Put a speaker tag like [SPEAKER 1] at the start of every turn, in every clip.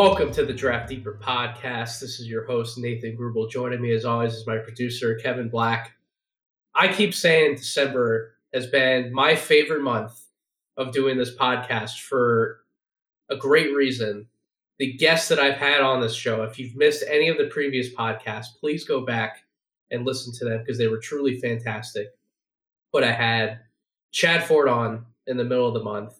[SPEAKER 1] Welcome to the Draft Deeper podcast. This is your host, Nathan Grubel. Joining me, as always, is my producer, Kevin Black. I keep saying December has been my favorite month of doing this podcast for a great reason. The guests that I've had on this show, if you've missed any of the previous podcasts, please go back and listen to them because they were truly fantastic. But I had Chad Ford on in the middle of the month.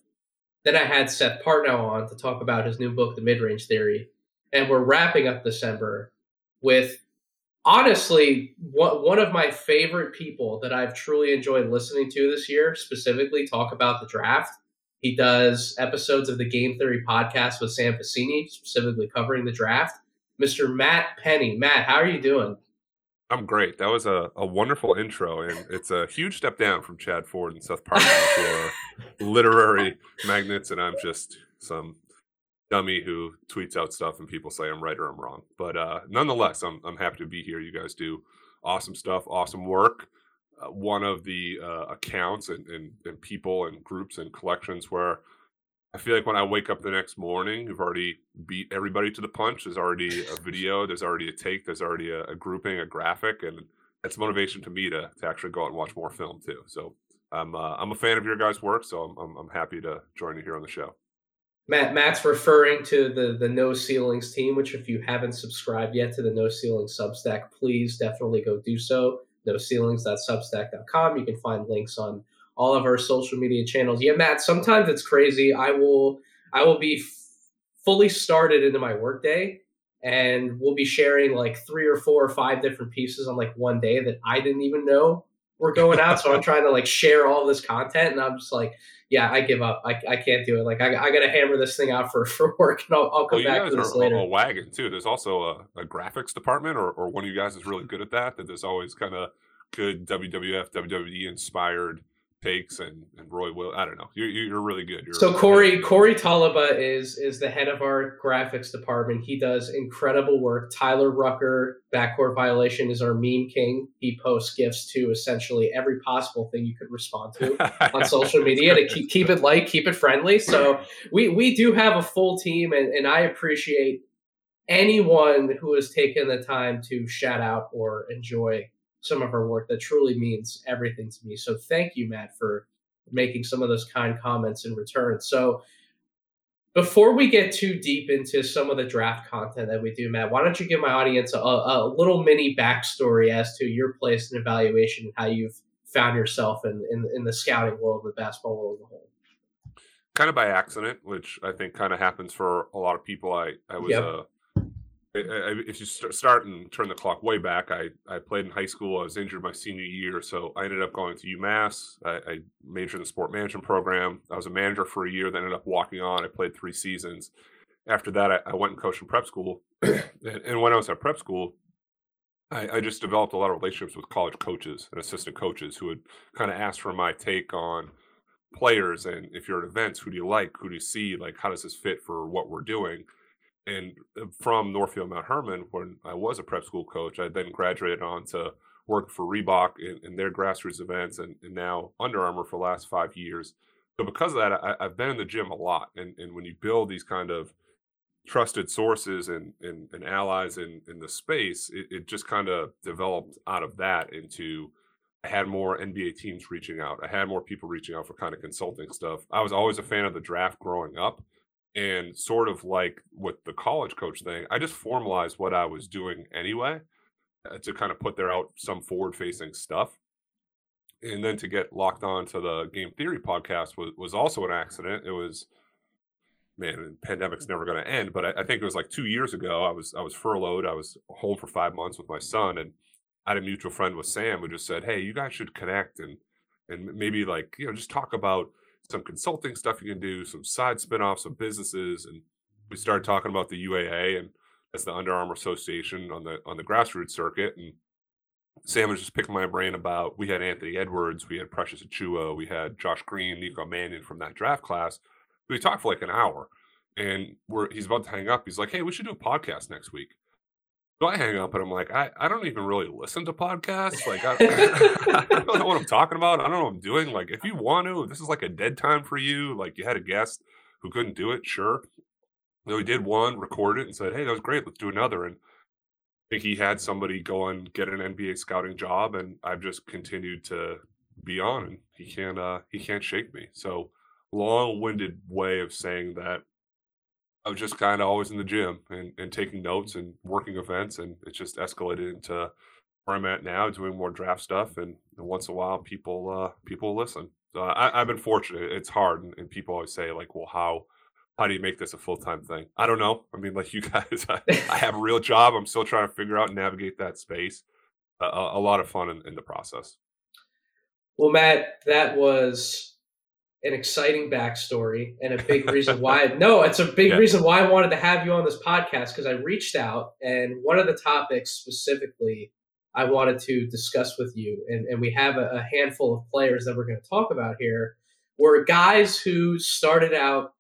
[SPEAKER 1] Then I had Seth Partnow on to talk about his new book, The Midrange Theory. And we're wrapping up December with honestly one of my favorite people that I've truly enjoyed listening to this year, specifically talk about the draft. He does episodes of the Game Theory podcast with Sam Vecenie, specifically covering the draft. Mr. Matt Penny. Matt, how are you doing?
[SPEAKER 2] I'm great. That was a, a wonderful intro, and it's a huge step down from Chad Ford and Seth Parker, who are literary magnets, and I'm just some dummy who tweets out stuff and people say I'm right or I'm wrong. But uh, nonetheless, I'm I'm happy to be here. You guys do awesome stuff, awesome work. Uh, one of the uh, accounts and, and, and people and groups and collections where I feel like when I wake up the next morning, you've already beat everybody to the punch. There's already a video, there's already a take, there's already a, a grouping, a graphic, and that's motivation to me to, to actually go out and watch more film too. So I'm uh, I'm a fan of your guys' work, so I'm, I'm, I'm happy to join you here on the show.
[SPEAKER 1] Matt Matt's referring to the the No Ceilings team, which if you haven't subscribed yet to the No Ceilings Substack, please definitely go do so. No Ceilings.substack.com. You can find links on all of our social media channels. Yeah, Matt, sometimes it's crazy. I will I will be f- fully started into my workday and we'll be sharing like three or four or five different pieces on like one day that I didn't even know were going out. so I'm trying to like share all this content and I'm just like, yeah, I give up. I, I can't do it. Like I, I got to hammer this thing out for, for work and I'll, I'll come well, back to this later.
[SPEAKER 2] A wagon too. There's also a, a graphics department or, or one of you guys is really good at that, that there's always kind of good WWF, WWE inspired takes and, and Roy Will. I don't know. You're, you're really good. You're
[SPEAKER 1] so Corey Corey Tulaba is is the head of our graphics department. He does incredible work. Tyler Rucker, backcourt violation, is our meme king. He posts gifts to essentially every possible thing you could respond to on social media to keep, keep it light, keep it friendly. So we we do have a full team, and, and I appreciate anyone who has taken the time to shout out or enjoy some of our work that truly means everything to me. So thank you, Matt, for making some of those kind comments in return. So before we get too deep into some of the draft content that we do, Matt, why don't you give my audience a, a little mini backstory as to your place in evaluation and how you've found yourself in, in, in the scouting world, the basketball world as a whole?
[SPEAKER 2] Kind of by accident, which I think kind of happens for a lot of people. I, I was yep. a if you start and turn the clock way back, I, I played in high school. I was injured my senior year, so I ended up going to UMass. I, I majored in the sport management program. I was a manager for a year, then ended up walking on. I played three seasons. After that, I, I went and coached in prep school. and, and, when I was at prep school, I, I just developed a lot of relationships with college coaches and assistant coaches who would kind of ask for my take on players and if you're at events, who do you like? Who do you see? Like, how does this fit for what we're doing? And uh, from Northfield Mount Hermon, when I was a prep school coach, I then graduated on to work for Reebok in, in their grassroots events and, and, now Under Armour for the last five years. So because of that, I, have been in the gym a lot. And, and when you build these kind of trusted sources and, and, and allies in, in the space, it, it just kind of developed out of that into I had more NBA teams reaching out. I had more people reaching out for kind of consulting stuff. I was always a fan of the draft growing up and sort of like with the college coach thing, I just formalized what I was doing anyway uh, to kind of put there out some forward facing stuff. And then to get locked on to the game theory podcast was, was also an accident. It was, man, pandemic's never going to end, but I, I, think it was like two years ago. I was, I was furloughed. I was home for five months with my son and I had a mutual friend with Sam who just said, Hey, you guys should connect and, and maybe like, you know, just talk about some consulting stuff you can do, some side spinoffs of businesses, and we started talking about the UAA and that's the Under Armour Association on the on the grassroots circuit. And Sam was just picking my brain about we had Anthony Edwards, we had Precious Achiuwa, we had Josh Green, Nico Mannion from that draft class. We talked for like an hour, and we're he's about to hang up. He's like, "Hey, we should do a podcast next week." So I hang up and I'm like, I, I don't even really listen to podcasts. Like, I, I, don't know what I'm talking about. I don't know what I'm doing. Like, if you want to, if this is like a dead time for you, like you had a guest who couldn't do it, sure. know, we did one, recorded it, and said, "Hey, that was great. Let's do another." And I think he had somebody go and get an NBA scouting job, and I've just continued to be on, and he can't uh, he can't shake me. So long-winded way of saying that I was just kind of always in the gym and, and taking notes and working events, and it just escalated into where I'm at now, doing more draft stuff, and, and once in a while, people uh, people listen. So I, have been fortunate. It's hard, and, and, people always say like, "Well, how how do you make this a full time thing?" I don't know. I mean, like you guys, I, I, have a real job. I'm still trying to figure out and navigate that space. Uh, a, a, lot of fun in, in the process.
[SPEAKER 1] Well, Matt, that was an exciting backstory and a big reason why. no, it's a big yeah. reason why I wanted to have you on this podcast because I reached out and one of the topics specifically I wanted to discuss with you, and, and we have a, a handful of players that we're going to talk about here, were guys who started out,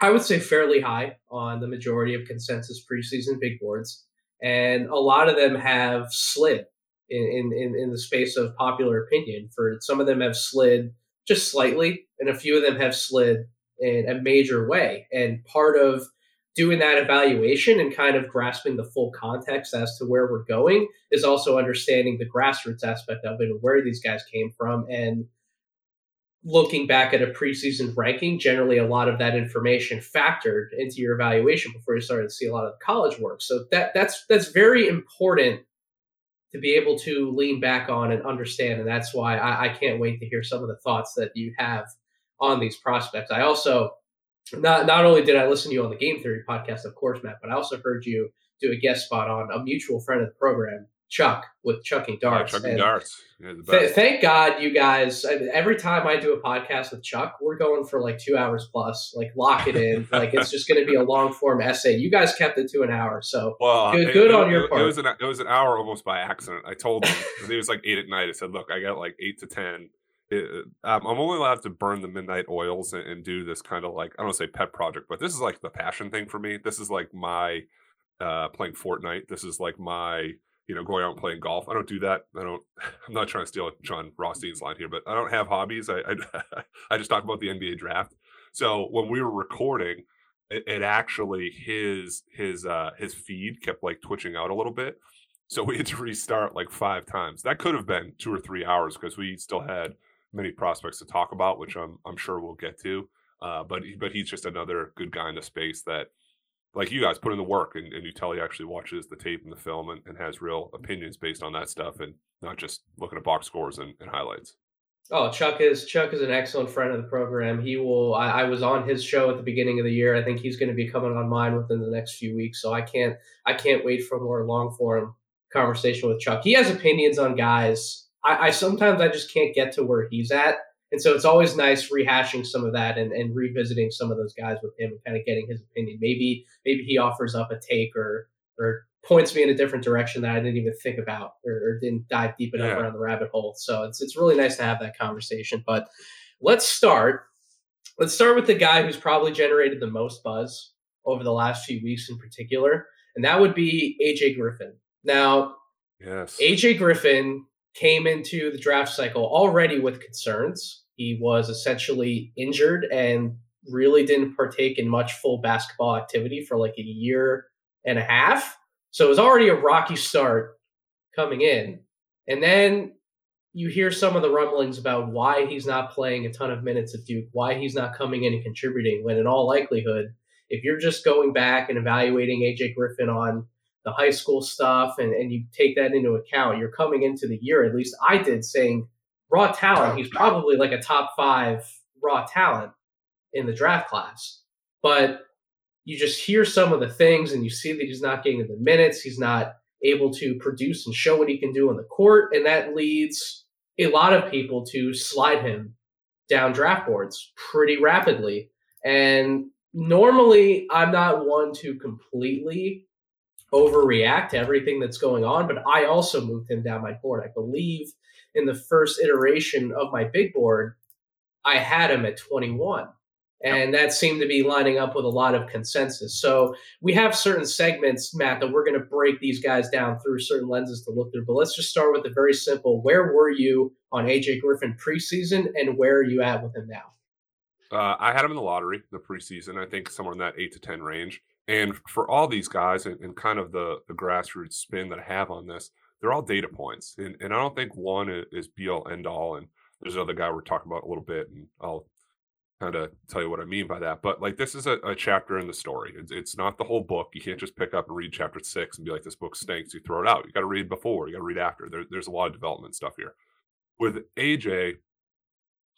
[SPEAKER 1] I would say, fairly high on the majority of consensus preseason big boards, and a lot of them have slid in, in, in the space of popular opinion. For some of them have slid just slightly, and a few of them have slid in a major way. And part of doing that evaluation and kind of grasping the full context as to where we're going is also understanding the grassroots aspect of it and where these guys came from and looking back at a preseason ranking generally a lot of that information factored into your evaluation before you started to see a lot of college work so that that's that's very important to be able to lean back on and understand and that's why I, I can't wait to hear some of the thoughts that you have on these prospects. I also not not only did I listen to you on the Game Theory podcast, of course, Matt, but I also heard you do a guest spot on a mutual friend of the program, Chuck, with Chucking Darts.
[SPEAKER 2] Yeah, chucking Darts.
[SPEAKER 1] Th- thank God you guys. Every time I do a podcast with Chuck, we're going for like two hours plus. Like lock it in. like it's just going to be a long form essay. You guys kept it to an hour, so well, good, good
[SPEAKER 2] it,
[SPEAKER 1] on your
[SPEAKER 2] it,
[SPEAKER 1] part.
[SPEAKER 2] It was an it was an hour almost by accident. I told him it was like eight at night. I said, "Look, I got like eight to ten it, um, I'm only allowed to burn the midnight oils and, and do this kind of like I don't want to say pet project, but this is like the passion thing for me. This is like my uh, playing Fortnite. This is like my you know going out and playing golf. I don't do that. I don't. I'm not trying to steal Jon Rothstein's line here, but I don't have hobbies. I I, I just talk about the NBA draft. So when we were recording, it, it actually his his uh, his feed kept like twitching out a little bit. So we had to restart like five times. That could have been two or three hours because we still had many prospects to talk about, which I'm I'm sure we'll get to. Uh, but but he's just another good guy in the space that, like you guys, put in the work, and, and you tell he actually watches the tape and the film and, and, has real opinions based on that stuff, and not just looking at box scores and, and highlights.
[SPEAKER 1] Oh, Chuck is Chuck is an excellent friend of the program. He will. I, I, was on his show at the beginning of the year. I think he's going to be coming on mine within the next few weeks. So I can't I can't wait for more long form conversation with Chuck. He has opinions on guys I, I sometimes I just can't get to where he's at. And so it's always nice rehashing some of that and, and revisiting some of those guys with him and kind of getting his opinion. Maybe maybe he offers up a take or or points me in a different direction that I didn't even think about or, or didn't dive deep enough yeah. around the rabbit hole. So it's it's really nice to have that conversation. But let's start. Let's start with the guy who's probably generated the most buzz over the last few weeks in particular, and that would be AJ Griffin. Now,
[SPEAKER 2] yes,
[SPEAKER 1] AJ Griffin came into the draft cycle already with concerns. He was essentially injured and really didn't partake in much full basketball activity for like a year and a half. So it was already a rocky start coming in. And then you hear some of the rumblings about why he's not playing a ton of minutes at Duke, why he's not coming in and contributing, when in all likelihood, if you're just going back and evaluating AJ Griffin on the high school stuff and, and you take that into account, you're coming into the year, at least I did, saying raw talent, he's probably like a top five raw talent in the draft class. But you just hear some of the things and you see that he's not getting in the minutes, he's not able to produce and show what he can do on the court, and that leads a lot of people to slide him down draft boards pretty rapidly. And normally I'm not one to completely overreact to everything that's going on, but I also moved him down my board. I believe in the first iteration of my big board, I had him at 21. And that seemed to be lining up with a lot of consensus. So we have certain segments, Matt, that we're going to break these guys down through certain lenses to look through. But let's just start with the very simple. Where were you on AJ Griffin preseason, and where are you at with him now?
[SPEAKER 2] Uh, I had him in the lottery the preseason. I think somewhere in that eight to ten range. And for all these guys and, and kind of the, the grassroots spin that I have on this, they're all data points. And, and I don't think one is, be all end all. And there's another guy we're talking about a little bit, and I'll kind of tell you what I mean by that. But like this is a, a chapter in the story. It's, it's, not the whole book. You can't just pick up and read chapter six and be like, this book stinks. You throw it out. You got to read before. You got to read after. There, there's a lot of development stuff here. With AJ,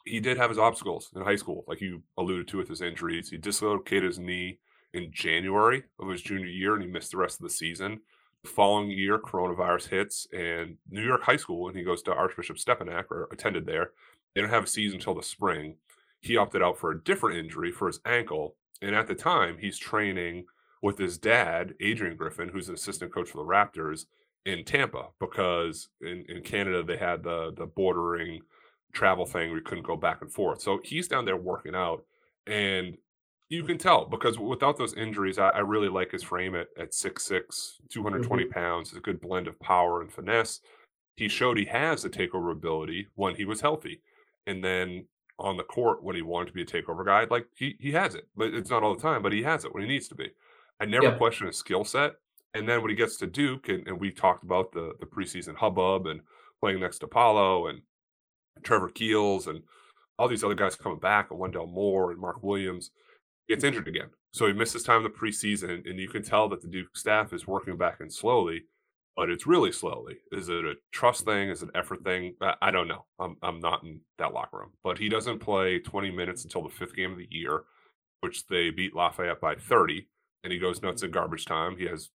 [SPEAKER 2] he did have his obstacles in high school, like you alluded to with his injuries. He dislocated his knee in January of his junior year, and he missed the rest of the season. Following year, coronavirus hits, and New York High School, and he goes to Archbishop Stepinac or attended there. They don't have a season until the spring. He opted out for a different injury for his ankle, and at the time, he's training with his dad, Adrian Griffin, who's an assistant coach for the Raptors in Tampa, because in, in Canada they had the the bordering travel thing where you couldn't go back and forth. So he's down there working out, and you can tell because without those injuries, I, I really like his frame at at 6'6", 220 mm-hmm. pounds. It's a good blend of power and finesse. He showed he has the takeover ability when he was healthy, and then on the court when he wanted to be a takeover guy, like he he has it. But it's not all the time, but he has it when he needs to be. I never yep. question his skill set. And then when he gets to Duke, and, and we talked about the the preseason hubbub and playing next to Paolo and Trevor Keels and all these other guys coming back, and Wendell Moore and Mark Williams gets injured again. So he misses time in the preseason, and you can tell that the Duke staff is working back in slowly, but it's really slowly. Is it a trust thing? Is it an effort thing? I, don't know. I'm I'm not in that locker room. But he doesn't play 20 minutes until the fifth game of the year, which they beat Lafayette by 30, and he goes nuts in garbage time. He has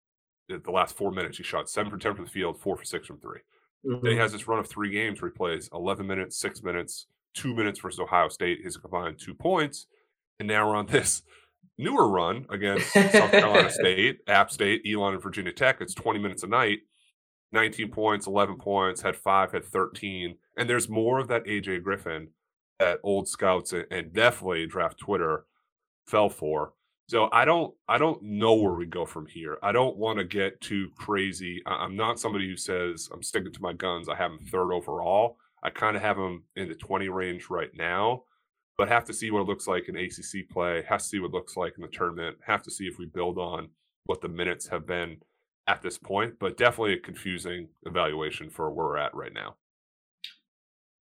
[SPEAKER 2] the last four minutes he shot seven for 10 from the field, four for six from 3 mm-hmm. Then he has this run of three games where he plays 11 minutes, six minutes, two minutes versus Ohio State. He's combined two points and now we're on this newer run against South Carolina State, App State, Elon, and Virginia Tech. It's 20 minutes a night, 19 points, 11 points, had five, had 13. And there's more of that AJ Griffin that old scouts and definitely draft Twitter fell for. So I don't I don't know where we go from here. I don't want to get too crazy. I'm not somebody who says I'm sticking to my guns. I have him third overall. I kind of have him in the 20 range right now but have to see what it looks like in ACC play. have to see what it looks like in the tournament. Have to see if we build on what the minutes have been at this point. But definitely a confusing evaluation for where we're at right now.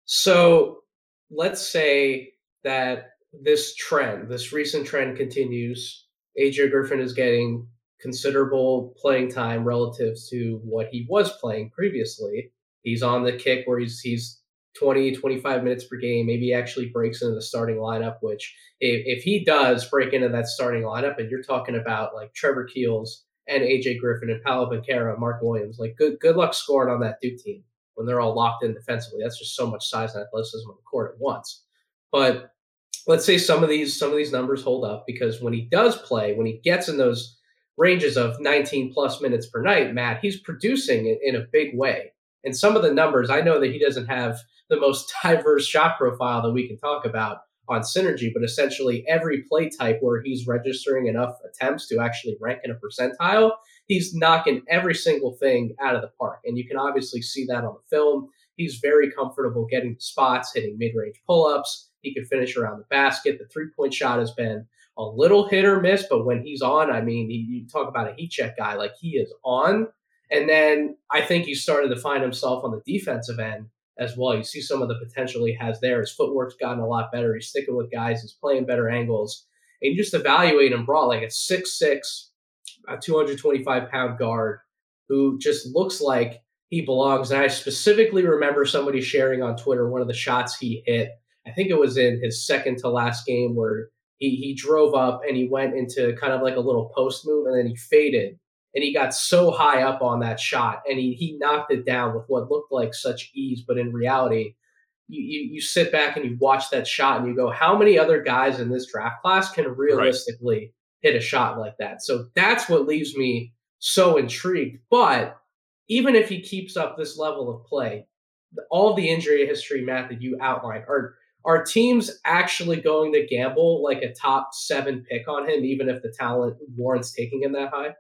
[SPEAKER 1] So let's say that this trend, this recent trend continues. AJ Griffin is getting considerable playing time relative to what he was playing previously. He's on the kick where he's he's 20, 25 minutes per game. Maybe actually breaks into the starting lineup, which if, if he does break into that starting lineup, and you're talking about like Trevor Keels and AJ Griffin and Paolo Banchero, Mark Williams, like good good luck scoring on that Duke team when they're all locked in defensively. That's just so much size and athleticism on the court at once. But let's say some of these some of these numbers hold up because when he does play, when he gets in those ranges of 19 plus minutes per night, Matt, he's producing in a big way. And some of the numbers, I know that he doesn't have the most diverse shot profile that we can talk about on synergy, but essentially every play type where he's registering enough attempts to actually rank in a percentile, he's knocking every single thing out of the park. And you can obviously see that on the film. He's very comfortable getting spots, hitting mid range pull ups. He can finish around the basket. The three point shot has been a little hit or miss, but when he's on, I mean, he, you talk about a heat check guy, like he is on. And then I think he started to find himself on the defensive end as well. You see some of the potential he has there. His footwork's gotten a lot better. He's sticking with guys. He's playing better angles. And you just evaluate him broad, like a six six, a 225 pound guard who just looks like he belongs. And I specifically remember somebody sharing on Twitter one of the shots he hit. I think it was in his second to last game where he, he drove up and he went into kind of like a little post move and then he faded and he got so high up on that shot and he, he knocked it down with what looked like such ease but in reality you, you, you sit back and you watch that shot and you go how many other guys in this draft class can realistically right. hit a shot like that so that's what leaves me so intrigued but even if he keeps up this level of play all the injury history matt that you outlined are are teams actually going to gamble like a top seven pick on him even if the talent warrants taking him that high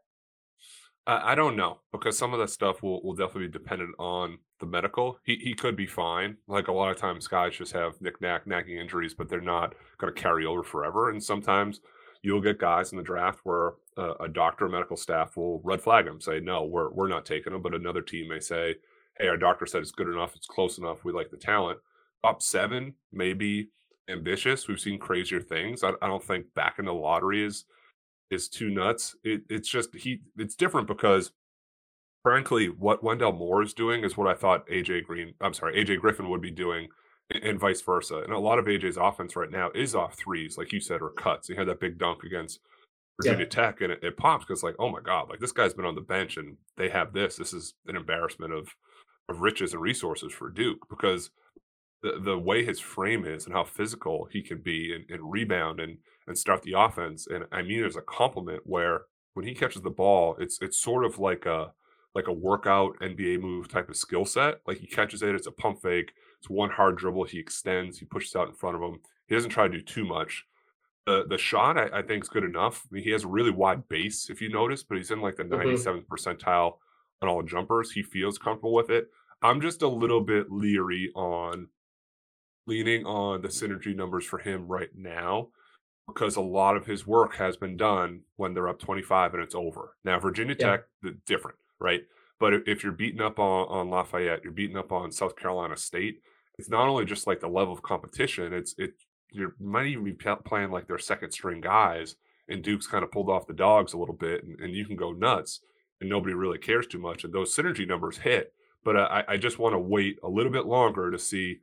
[SPEAKER 2] I, I don't know because some of that stuff will, will definitely be dependent on the medical. He he could be fine. Like a lot of times, guys just have knick knack nagging injuries, but they're not going to carry over forever. And sometimes you'll get guys in the draft where a, a doctor, medical staff will red flag him, say, no, we're, we're not taking him. But another team may say, hey, our doctor said it's good enough, it's close enough, we like the talent. Top seven, maybe ambitious. We've seen crazier things. I, I don't think back in the lottery is is too nuts. It, it's just he. It's different because, frankly, what Wendell Moore is doing is what I thought AJ Green. I'm sorry, AJ Griffin would be doing, and, and vice versa. And a lot of AJ's offense right now is off threes, like you said, or cuts. He had that big dunk against Virginia yeah. Tech, and it, it pops because like, oh my god, like this guy's been on the bench, and they have this. This is an embarrassment of of riches and resources for Duke because the the way his frame is and how physical he can be and, and rebound and and start the offense. And I mean, as a compliment where when he catches the ball, it's it's sort of like a like a workout NBA move type of skill set. Like he catches it, it's a pump fake, it's one hard dribble, he extends, he pushes out in front of him. He doesn't try to do too much. The the shot I, I think is good enough. I mean, he has a really wide base if you notice, but he's in like the mm-hmm. 97th percentile on all jumpers. He feels comfortable with it. I'm just a little bit leery on leaning on the synergy numbers for him right now because a lot of his work has been done when they're up 25 and it's over. Now, Virginia yeah. Tech, different, right? But if you're beating up on, on Lafayette, you're beating up on South Carolina State, it's not only just like the level of competition, it's it you might even be playing like their second string guys, and Duke's kind of pulled off the dogs a little bit, and, and you can go nuts, and nobody really cares too much, and those synergy numbers hit. But I, I just want to wait a little bit longer to see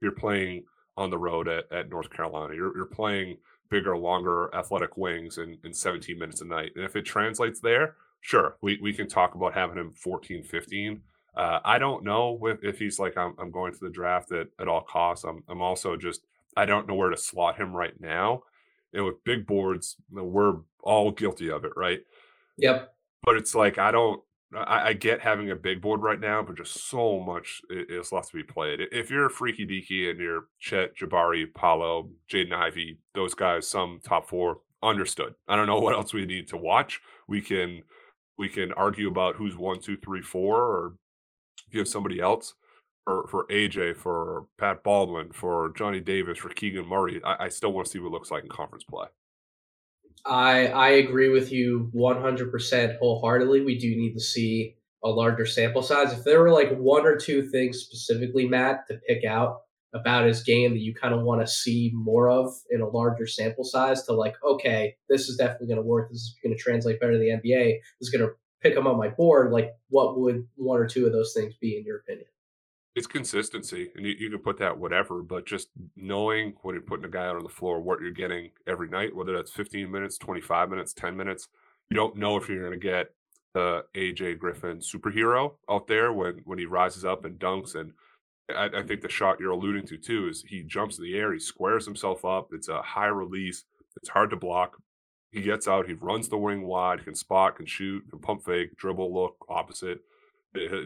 [SPEAKER 2] you're playing on the road at, at North Carolina. You're, you're playing bigger, longer athletic wings in, in 17 minutes a night. And if it translates there, sure, we, we can talk about having him 14, 15. Uh, I don't know if, if he's like, I'm, I'm going to the draft at, at all costs. I'm, I'm also just, I don't know where to slot him right now. And with big boards, we're all guilty of it, right?
[SPEAKER 1] Yep.
[SPEAKER 2] But it's like, I don't, I, I, get having a big board right now, but just so much is left to be played. If you're a freaky deaky and you're Chet, Jabari, Paolo, Jaden Ivey, those guys, some top four, understood. I don't know what else we need to watch. We can we can argue about who's one, two, three, four, or if you have somebody else for for AJ, for Pat Baldwin, for Johnny Davis, for Keegan Murray. I, I still want to see what it looks like in conference play.
[SPEAKER 1] I I agree with you 100% wholeheartedly. We do need to see a larger sample size. If there were like one or two things specifically, Matt, to pick out about his game that you kind of want to see more of in a larger sample size to like, okay, this is definitely going to work. This is going to translate better to the NBA. This is going to pick them on my board. Like, what would one or two of those things be in your opinion?
[SPEAKER 2] It's consistency, and you, you can put that whatever, but just knowing when you're putting a guy out on the floor, what you're getting every night, whether that's 15 minutes, 25 minutes, 10 minutes, you don't know if you're going to get the AJ Griffin superhero out there when when he rises up and dunks. And I, I think the shot you're alluding to too is he jumps in the air, he squares himself up. It's a high release. It's hard to block. He gets out, he runs the wing wide, can spot, can shoot, can pump fake, dribble, look opposite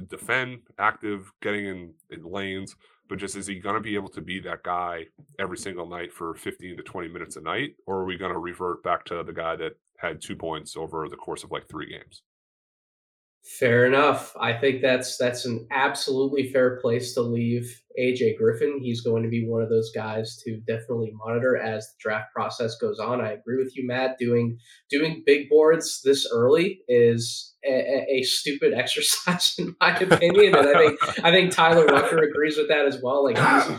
[SPEAKER 2] defend, active, getting in, in lanes, but just is he going to be able to be that guy every single night for 15 to 20 minutes a night? Or are we going to revert back to the guy that had two points over the course of like three games?
[SPEAKER 1] Fair enough. I think that's that's an absolutely fair place to leave AJ Griffin. He's going to be one of those guys to definitely monitor as the draft process goes on. I agree with you, Matt. Doing doing big boards this early is a, a, stupid exercise in my opinion, and I think I think Tyler Rucker agrees with that as well. Like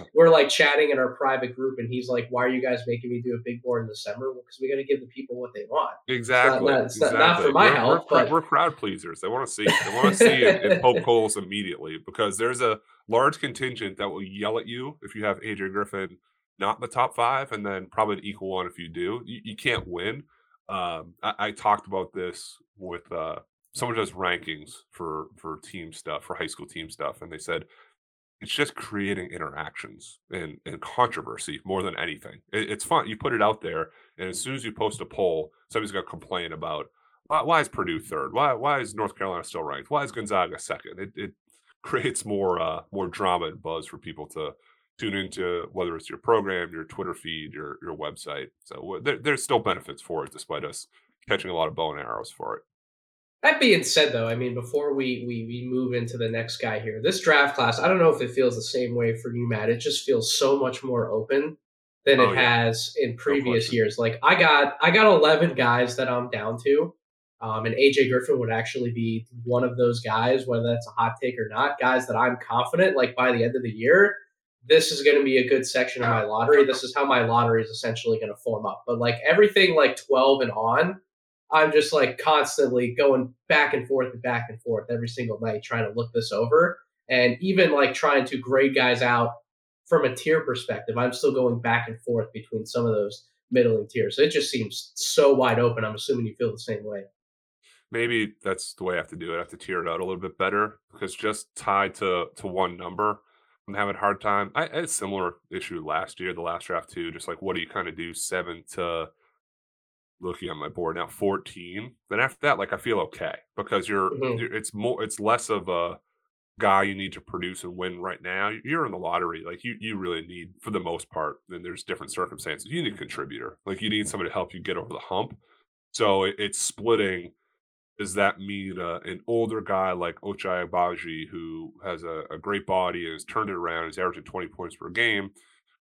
[SPEAKER 1] we're like chatting in our private group, and he's like, "Why are you guys making me do a big board in December? Well, because we got to give the people what they want.
[SPEAKER 2] Exactly.
[SPEAKER 1] Not,
[SPEAKER 2] exactly.
[SPEAKER 1] not, not for my
[SPEAKER 2] we're,
[SPEAKER 1] help,
[SPEAKER 2] we're,
[SPEAKER 1] but
[SPEAKER 2] we're crowd pleasers. They want to see they want to see it in poke holes immediately because there's a large contingent that will yell at you if you have Adrian Griffin not in the top five, and then probably an equal one if you do. You, you can't win. Um, I, I, talked about this with uh, someone does rankings for for team stuff for high school team stuff, and they said it's just creating interactions and, and controversy more than anything. It, it's fun. You put it out there, and as soon as you post a poll, somebody's going to complain about why, is Purdue third? Why why is North Carolina still ranked? Why is Gonzaga second? It, it creates more uh, more drama and buzz for people to tune into whether it's your program, your Twitter feed, your your website. So there, there's still benefits for it, despite us catching a lot of bow and arrows for it.
[SPEAKER 1] That being said, though, I mean, before we, we we move into the next guy here, this draft class, I don't know if it feels the same way for you, Matt. It just feels so much more open than oh, it yeah. has in previous no years. Like I got I got eleven guys that I'm down to, Um, and AJ Griffin would actually be one of those guys, whether that's a hot take or not, guys that I'm confident like by the end of the year, this is going to be a good section of my lottery. This is how my lottery is essentially going to form up. But like everything like 12 and on, I'm just like constantly going back and forth and back and forth every single night trying to look this over. And even like trying to grade guys out from a tier perspective, I'm still going back and forth between some of those middling tiers. So it just seems so wide open. I'm assuming you feel the same way.
[SPEAKER 2] Maybe that's the way I have to do it. I have to tier it out a little bit better because just tied to to one number, I'm having a hard time. I, I had a similar issue last year, the last draft too. Just like what do you kind of do seven to looking at my board now 14 then after that like i feel okay because you're, mm-hmm. you're, it's more it's less of a guy you need to produce and win right now you're in the lottery like you you really need for the most part then there's different circumstances you need a contributor like you need somebody to help you get over the hump so it, it's splitting does that mean uh, an older guy like Ochai Agbaji, who has a, a, great body and has turned it around, is averaging 20 points per game,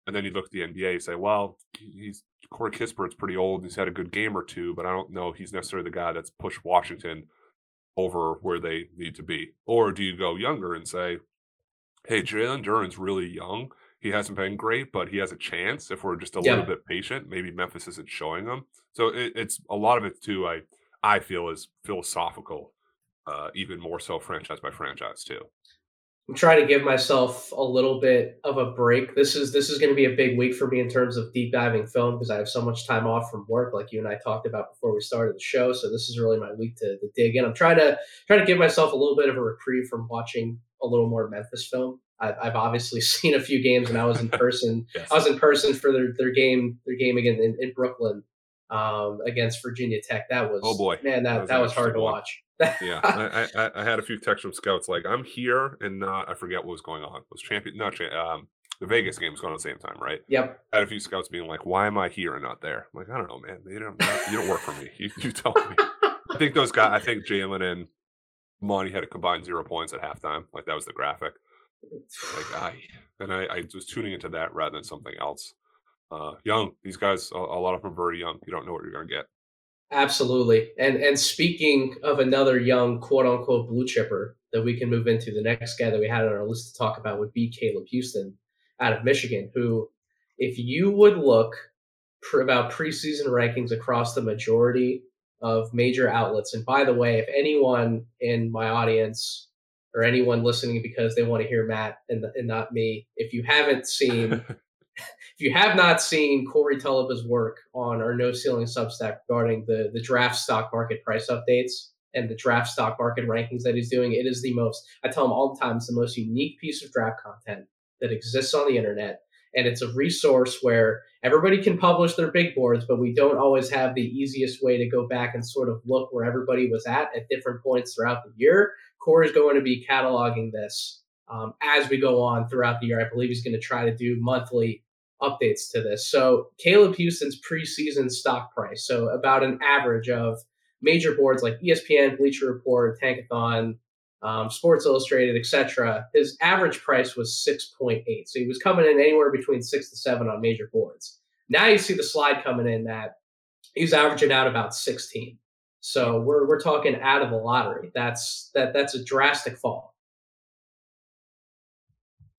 [SPEAKER 2] and then you look at the NBA and say, well, he's Corey Kispert's pretty old. He's had a good game or two, but I don't know if he's necessarily the guy that's pushed Washington over where they need to be. Or do you go younger and say, hey, Jalen Duren's really young. He hasn't been great, but he has a chance if we're just a yeah. little bit patient. Maybe Memphis isn't showing him. So it, it's a lot of it too. I I feel is philosophical, uh, even more so franchise by franchise too.
[SPEAKER 1] I'm trying to give myself a little bit of a break. This is this is going to be a big week for me in terms of deep diving film because I have so much time off from work, like you and I talked about before we started the show. So this is really my week to, to dig in. I'm trying to trying to give myself a little bit of a reprieve from watching a little more Memphis film. I've, I've obviously seen a few games, and I was in person. yes. I was in person for their, their game their game again in, in Brooklyn um, against Virginia Tech. That was
[SPEAKER 2] oh boy,
[SPEAKER 1] man, that that was, that was hard to watch.
[SPEAKER 2] yeah, I, I, I, had a few texts from scouts like I'm here and not. I forget what was going on. It was champion not um, the Vegas game was going on at the same time, right?
[SPEAKER 1] Yep.
[SPEAKER 2] I had a few scouts being like, "Why am I here and not there?" I'm like, I don't know, man. You don't you don't work for me. You, you tell me. I think those guys. I think Jalen and Monty had a combined zero points at halftime. Like that was the graphic. Like I and I, I was tuning into that rather than something else uh, young. These guys, a, a, lot of them are very young. You don't know what you're going to get.
[SPEAKER 1] Absolutely. And and speaking of another young quote unquote blue chipper that we can move into, the next guy that we had on our list to talk about would be Caleb Houstan out of Michigan, who, if you would look about preseason rankings across the majority of major outlets, and by the way, if anyone in my audience or anyone listening because they want to hear Matt and, and not me, if you haven't seen if you have not seen Corey Tulaba's work on our No Ceiling Substack regarding the the draft stock market price updates and the draft stock market rankings that he's doing, it is the most. I tell him all the time, it's the most unique piece of draft content that exists on the internet, and it's a resource where everybody can publish their big boards, but we don't always have the easiest way to go back and sort of look where everybody was at at different points throughout the year. Corey is going to be cataloging this um, as we go on throughout the year. I believe he's going to try to do monthly updates to this. So Caleb Houstan's preseason stock price, so about an average of major boards like ESPN, Bleacher Report, Tankathon, um, Sports Illustrated, etc. His average price was 6.8. So he was coming in anywhere between six to seven on major boards. Now you see the slide coming in that he's averaging out about 16. So we're we're talking out of the lottery. That's that that's a drastic fall.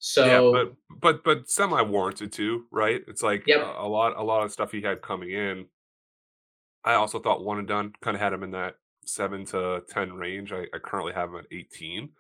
[SPEAKER 1] So yeah,
[SPEAKER 2] but but but semi warranted too, right? It's like yep. a, a, lot a lot of stuff he had coming in. I also thought one and done kind of had him in that seven to ten range. I, I currently have him at eighteen.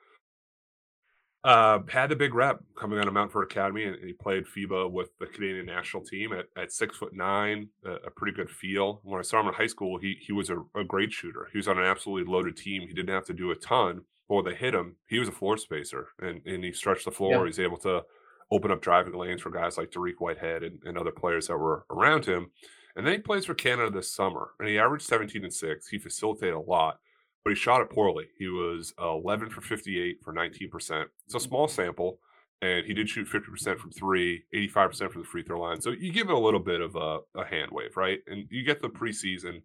[SPEAKER 2] Uh, had the big rep coming out of Montverde Academy, and, he played FIBA with the Canadian national team at, at six foot nine, a, a, pretty good feel. When I saw him in high school, he he was a, a great shooter. He was on an absolutely loaded team. He didn't have to do a ton, or they hit him, he was a floor spacer and, and he stretched the floor. Yep. He's able to open up driving lanes for guys like Dariq Whitehead and, and other players that were around him. And then he plays for Canada this summer and he averaged 17 and 6. He facilitated a lot, but he shot it poorly. He was 11 for 58 for 19%. It's a small sample, and he did shoot 50% from three, 85% from the free throw line. So you give it a little bit of a, a hand wave, right? And you get the preseason.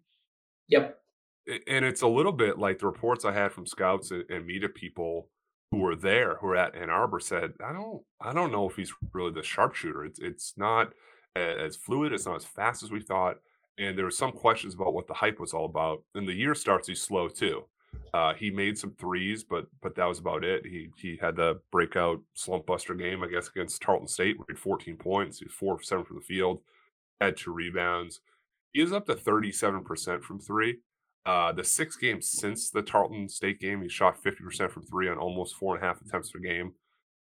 [SPEAKER 1] Yep
[SPEAKER 2] and it's a little bit like the reports I had from scouts and, and media people who were there, who were at Ann Arbor, said, "I don't, I don't know if he's really the sharpshooter. It's, it's not as fluid. It's not as fast as we thought." and there were some questions about what the hype was all about. And the year starts he's slow too. Uh, he made some threes, but but that was about it. He he had the breakout slump buster game, I guess, against Tarleton State, where he had 14 points, he was four for seven from the field, had two rebounds. He is up to 37% from three. Uh, the six games since the Tarleton State game, he shot 50% from three on almost four and a half attempts per game.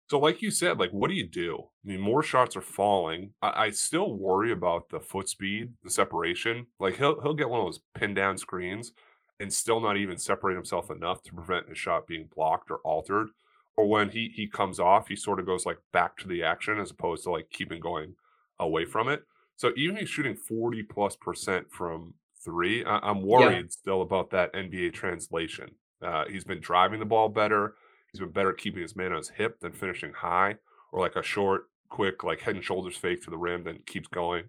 [SPEAKER 2] So, like you said, like what do you do? I mean, more shots are falling. I, I still worry about the foot speed, the separation. Like he'll he'll get one of those pin down screens and still not even separate himself enough to prevent his shot being blocked or altered. Or when he he comes off, he sort of goes like back to the action as opposed to like keeping going away from it. So even he's shooting 40 plus percent from three, I, am worried yeah. still about that NBA translation. Uh, he's been driving the ball better. He's been better keeping his man on his hip than finishing high or like a short, quick, like head and shoulders fake to the rim, then keeps going.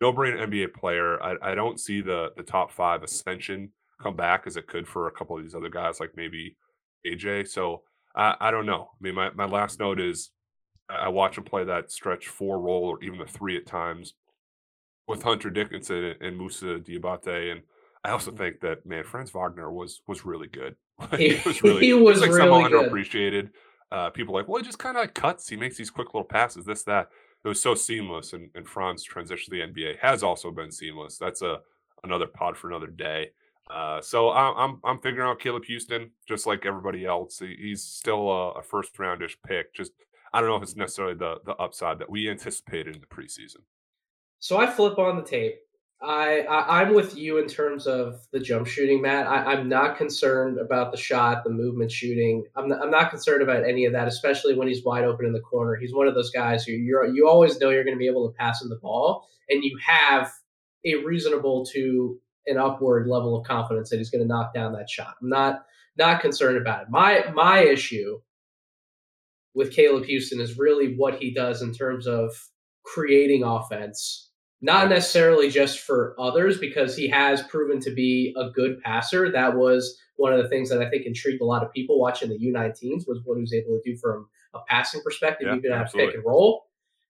[SPEAKER 2] No brain NBA player. I, I don't see the the top five ascension come back as it could for a couple of these other guys, like maybe AJ. So I, I don't know. I mean, my, my last note is I watch him play that stretch four role or even the three at times with Hunter Dickinson and Moussa Diabate. And I also think that man, Franz Wagner was was really good.
[SPEAKER 1] he, he was really he was
[SPEAKER 2] like
[SPEAKER 1] really
[SPEAKER 2] underappreciated. Uh, people like, well, he just kind of cuts. He makes these quick little passes. This that. It was so seamless, and, and Franz transition to the NBA has also been seamless. That's a another pod for another day. Uh, so I'm, I'm I'm figuring out Caleb Houstan just like everybody else. He, he's still a, a first roundish pick. Just I don't know if it's necessarily the the upside that we anticipated in the preseason.
[SPEAKER 1] So I flip on the tape. I, I am with you in terms of the jump shooting, Matt. I, am not concerned about the shot, the movement shooting. I'm not, I'm not concerned about any of that, especially when he's wide open in the corner. He's one of those guys who you're you always know you're going to be able to pass him the ball, and you have a reasonable to an upward level of confidence that he's going to knock down that shot. I'm not not concerned about it. My my issue with Caleb Houstan is really what he does in terms of creating offense, not necessarily just for others, because he has proven to be a good passer. That was one of the things that I think intrigued a lot of people watching the U19s was what he was able to do from a passing perspective, yeah, even at pick and roll.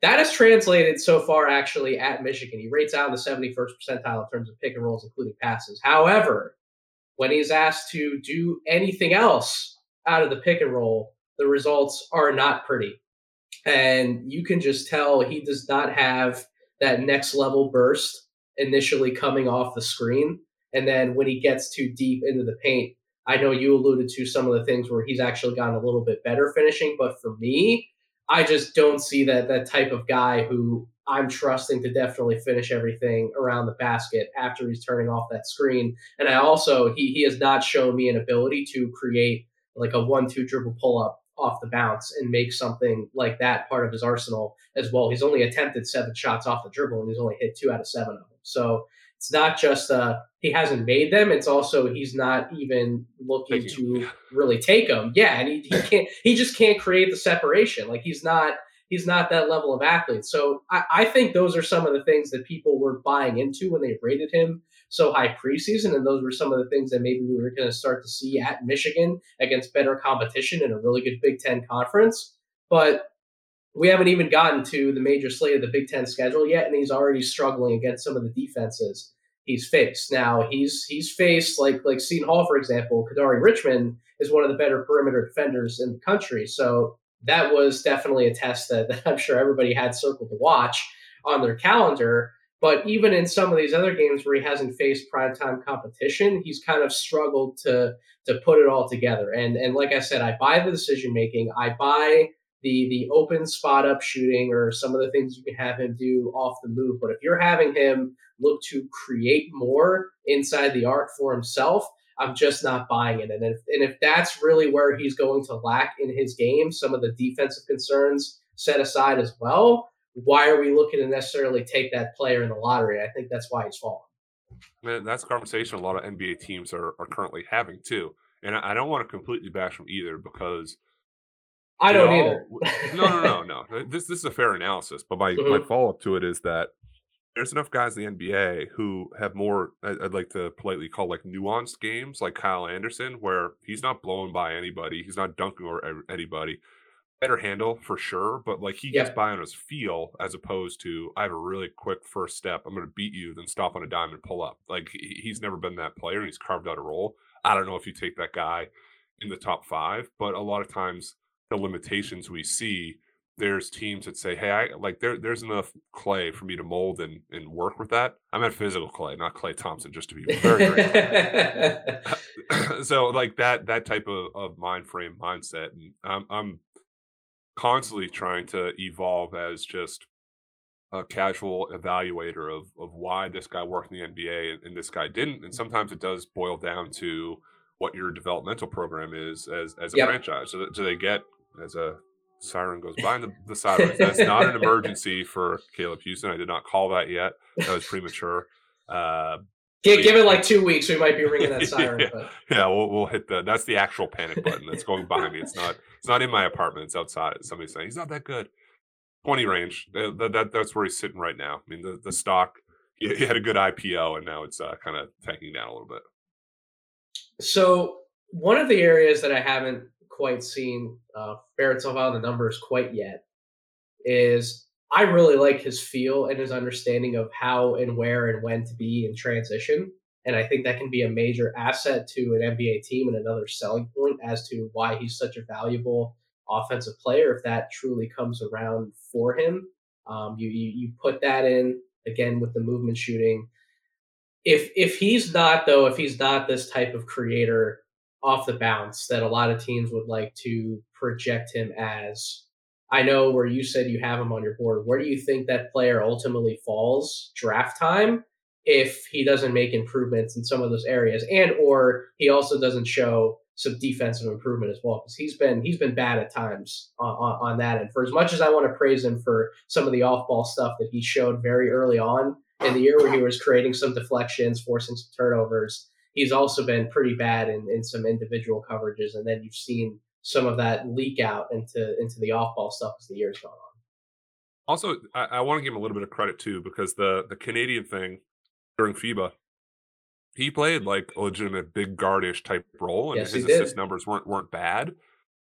[SPEAKER 1] That has translated so far actually at Michigan. He rates out in the 71st percentile in terms of pick and rolls, including passes. However, when he's asked to do anything else out of the pick and roll, the results are not pretty. And you can just tell he does not have that next level burst initially coming off the screen. And then when he gets too deep into the paint, I know you alluded to some of the things where he's actually gotten a little bit better finishing. But for me, I just don't see that that type of guy who I'm trusting to definitely finish everything around the basket after he's turning off that screen. And I also he he has not shown me an ability to create like a one-two dribble pull-up off the bounce and make something like that part of his arsenal as well. He's only attempted seven shots off the dribble and he's only hit two out of seven of them. So it's not just uh, he hasn't made them; it's also he's not even looking to really take them. Yeah, and he, he can't. He just can't create the separation. Like he's not. He's not that level of athlete. So I, I think those are some of the things that people were buying into when they rated him so high preseason, and those were some of the things that maybe we were going to start to see at Michigan against better competition in a really good Big Ten conference. But we haven't even gotten to the major slate of the Big Ten schedule yet, and he's already struggling against some of the defenses he's faced. Now he's he's faced like like Seton Hall, for example. Kadary Richmond is one of the better perimeter defenders in the country, so that was definitely a test that, that I'm sure everybody had circled to watch on their calendar. But even in some of these other games where he hasn't faced primetime competition, he's kind of struggled to to put it all together. And and like I said, I buy the decision making. I buy the the open spot up shooting or some of the things you can have him do off the move. But if you're having him look to create more inside the arc for himself, I'm just not buying it. And if and if that's really where he's going to lack in his game, some of the defensive concerns set aside as well, why are we looking to necessarily take that player in the lottery? I think that's why he's falling.
[SPEAKER 2] Man, that's a conversation a lot of NBA teams are, are currently having too. And I don't want to completely bash them either because –
[SPEAKER 1] I don't either.
[SPEAKER 2] no, no, no, no. This this is a fair analysis, but my mm-hmm. my follow up to it is that there's enough guys in the NBA who have more. I'd like to politely call like nuanced games, like Kyle Anderson, where he's not blown by anybody, he's not dunking over anybody, better handle for sure, but like he
[SPEAKER 1] Yep.
[SPEAKER 2] gets by on his feel as opposed to I have a really quick first step. I'm going to beat you, then stop on a dime and pull up. Like he's never been that player. and He's carved out a role. I don't know if you take that guy in the top five, but a lot of times the limitations we see, there's teams that say, "Hey, I like there. There's enough clay for me to mold and and work with that." I'm at physical clay, not Klay Thompson, just to be very so like that that type of, of mind frame mindset and I'm, I'm constantly trying to evolve as just a casual evaluator of of why this guy worked in the NBA and, and this guy didn't and sometimes it does boil down to what your developmental program is as as a
[SPEAKER 1] Yep.
[SPEAKER 2] franchise. So do they get as a siren goes by in the, the siren that's not an emergency for Caleb Houstan. I did not call that yet. That was premature. Uh
[SPEAKER 1] give, give it like two weeks, we might be ringing that siren.
[SPEAKER 2] Yeah.
[SPEAKER 1] But
[SPEAKER 2] yeah, we'll we'll hit the that's the actual panic button that's going behind me. It's not it's not in my apartment. It's outside. Somebody's saying he's not that good. Twenty range. That, that that's where he's sitting right now. I mean, the the stock he, he had a good IPO and now it's uh, kind of tanking down a little bit.
[SPEAKER 1] So one of the areas that I haven't quite seen uh, bear itself out in the numbers quite yet is I really like his feel and his understanding of how and where and when to be in transition. And I think that can be a major asset to an NBA team and another selling point as to why he's such a valuable offensive player if that truly comes around for him. Um, you, you you put that in again with the movement shooting. If if he's not though, if he's not this type of creator off the bounce that a lot of teams would like to project him as. I know where you said you have him on your board. Where do you think that player ultimately falls draft time if he doesn't make improvements in some of those areas, and or he also doesn't show some defensive improvement as well? Because he's been he's been bad at times on, on, that. And for as much as I want to praise him for some of the off ball stuff that he showed very early on in the year, where he was creating some deflections, forcing some turnovers, he's also been pretty bad in, in some individual coverages. And then you've seen some of that leak out into into the off ball stuff as the year's gone on.
[SPEAKER 2] Also, I, I want to give him a little bit of credit too because the the Canadian thing during FIBA, he played like a legitimate big guardish type role, and
[SPEAKER 1] Yes,
[SPEAKER 2] his assist numbers weren't weren't bad.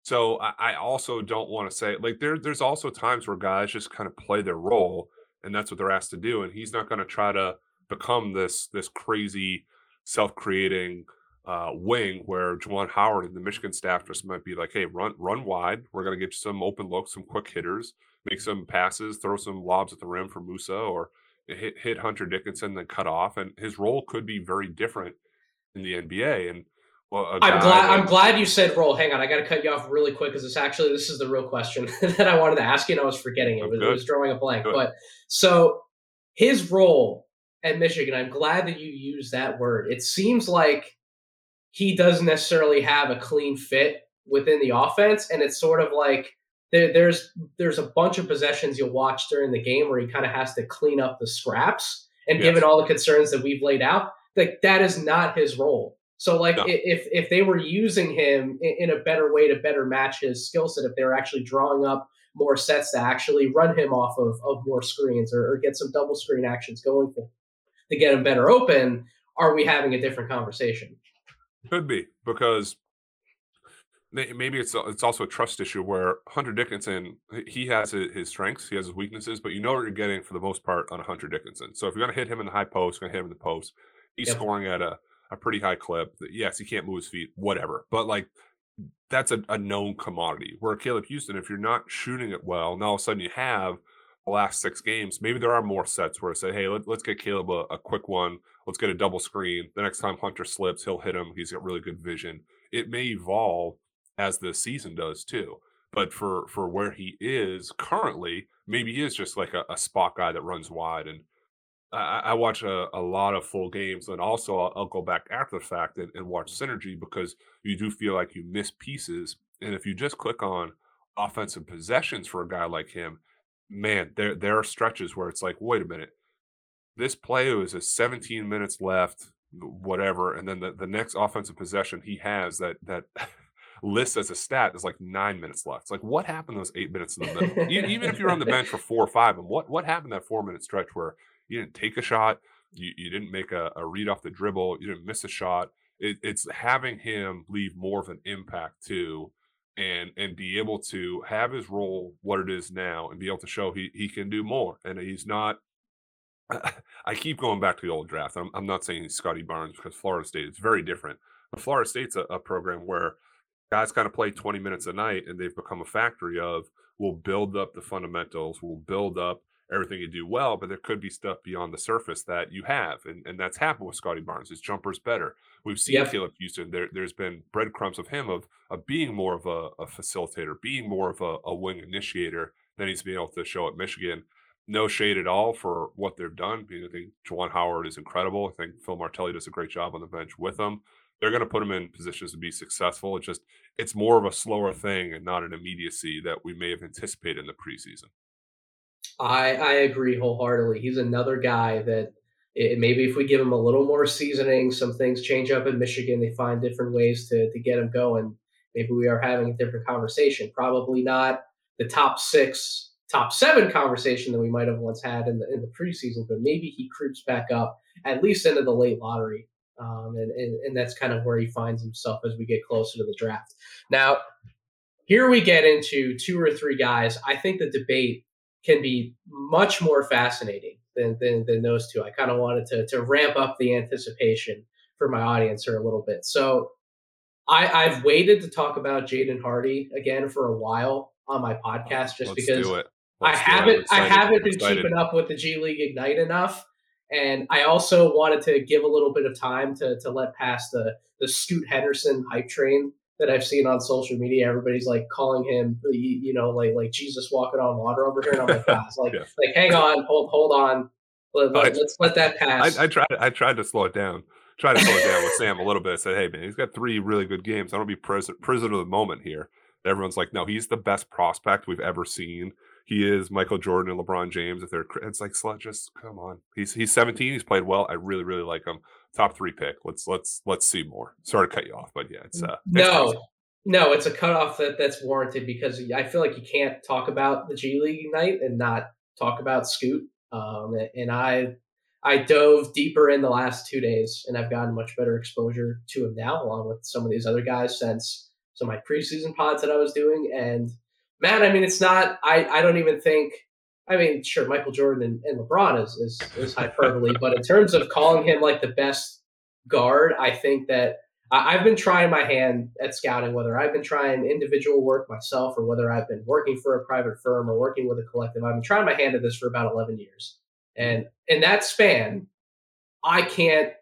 [SPEAKER 2] So I, I also don't want to say like there there's also times where guys just kind of play their role, and that's what they're asked to do, and he's not going to try to become this this crazy self creating uh, wing where Juwan Howard and the Michigan staff just might be like, hey, run run wide. We're going to get you some open looks, some quick hitters, make some passes, throw some lobs at the rim for Moussa, or hit hit Hunter Dickinson, then cut off. And his role could be very different in the NBA. And well,
[SPEAKER 1] I'm glad. I'm glad you said role. Hang on, I got to cut you off really quick because it's actually this is the real question that I wanted to ask you, and I was forgetting it.
[SPEAKER 2] Oh,
[SPEAKER 1] It was, it was drawing a blank.
[SPEAKER 2] Good.
[SPEAKER 1] But so his role at Michigan, I'm glad that you used that word. It seems like he doesn't necessarily have a clean fit within the offense, and it's sort of like there, there's there's a bunch of possessions you'll watch during the game where he kind of has to clean up the scraps. And
[SPEAKER 2] Yes.
[SPEAKER 1] given all the concerns that we've laid out, like that is not his role. So like
[SPEAKER 2] No.
[SPEAKER 1] if if they were using him in, in a better way to better match his skill set, if they were actually drawing up more sets to actually run him off of, of more screens or, or get some double screen actions going for to get him better open, are we having a different conversation?
[SPEAKER 2] Could be because maybe it's it's also a trust issue where Hunter Dickinson he has his strengths, he has his weaknesses, but you know what you're getting for the most part on a Hunter Dickinson. So if you're going to hit him in the high post, you're going to hit him in the post, he's
[SPEAKER 1] Yep.
[SPEAKER 2] scoring at a a pretty high clip. Yes, he can't move his feet, whatever, but like that's a, a known commodity. Where Caleb Houstan, if you're not shooting it well, now all of a sudden you have last six games, maybe there are more sets where I say, hey, let, let's get Caleb a, a quick one. Let's get a double screen. The next time Hunter slips, he'll hit him. He's got really good vision. It may evolve as the season does too. But for for where he is currently, maybe he is just like a, a spot guy that runs wide. And I, I I watch a, a lot of full games, and also I'll, I'll go back after the fact and, and watch synergy because you do feel like you miss pieces. And if you just click on offensive possessions for a guy like him, man, there there are stretches where it's like, wait a minute, this play was a 17 minutes left, whatever, and then the, the next offensive possession he has that that lists as a stat is like nine minutes left. It's like, what happened those eight minutes in the middle? Even if you're on the bench for four or five, and what what happened that four minute stretch where you didn't take a shot, you, you didn't make a, a read off the dribble, you didn't miss a shot. It, it's having him leave more of an impact too and and be able to have his role what it is now and be able to show he he can do more and he's not I keep going back to the old draft. I'm, I'm not saying he's Scottie Barnes because Florida State is very different. But Florida State's a, a program where guys kind of play 20 minutes a night and they've become a factory of we'll build up the fundamentals, we'll build up everything you do well, but there could be stuff beyond the surface that you have. And, and that's happened with Scottie Barnes. His jumper's better. We've seen yep. Caleb Houstan. There, there's been breadcrumbs of him of, of being more of a, a facilitator, being more of a, a wing initiator than he's been able to show at Michigan. No shade at all for what they've done. I think Juwan Howard is incredible. I think Phil Martelli does a great job on the bench with them. They're going to put him in positions to be successful. It's just it's more of a slower thing and not an immediacy that we may have anticipated in the preseason.
[SPEAKER 1] I I agree wholeheartedly. He's another guy that it, maybe if we give him a little more seasoning, some things change up in Michigan. They find different ways to to get him going. Maybe we are having a different conversation. Probably not the top six, top seven conversation that we might have once had in the in the preseason, but maybe he creeps back up at least into the late lottery. Um, and, and and that's kind of where he finds himself as we get closer to the draft. Now, here we get into two or three guys. I think the debate can be much more fascinating than, than, than those two. I kind of wanted to, to ramp up the anticipation for my audience here a little bit. So I, I've waited to talk about Jaden Hardy again for a while on my podcast just
[SPEAKER 2] Let's
[SPEAKER 1] because
[SPEAKER 2] I
[SPEAKER 1] haven't I haven't been keeping up with the G League Ignite enough. And I also wanted to give a little bit of time to to let pass the the Scoot Henderson hype train that I've seen on social media. Everybody's like calling him, you know, like like Jesus walking on water over here, and I'm like, guys, like, yeah. like hang on, hold hold on, let, let, us let that pass.
[SPEAKER 2] I, I, tried I tried to slow it down. Try to slow it down with Sam a little bit. I said, hey man, he's got three really good games. I don't be prisoner prisoner of the moment here. Everyone's like, no, he's the best prospect we've ever seen. He is Michael Jordan and LeBron James. If they're, it's like, slut, just come on. He's he's 17. He's played well. I really really like him. Top three pick. Let's let's let's see more. Sorry to cut you off, but yeah, it's uh,
[SPEAKER 1] no. No, it's a cutoff that that's warranted because I feel like you can't talk about the G League night and not talk about Scoot. Um, and I I dove deeper in the last two days, and I've gotten much better exposure to him now, along with some of these other guys since some of my preseason pods that I was doing. And man, I mean, it's not. I I don't even think. I mean, sure, Michael Jordan and, and LeBron is, is is hyperbole, but in terms of calling him like the best guard, I think that I've been trying my hand at scouting, whether I've been trying individual work myself or whether I've been working for a private firm or working with a collective. I've been trying my hand at this for about 11 years. And in that span, I can't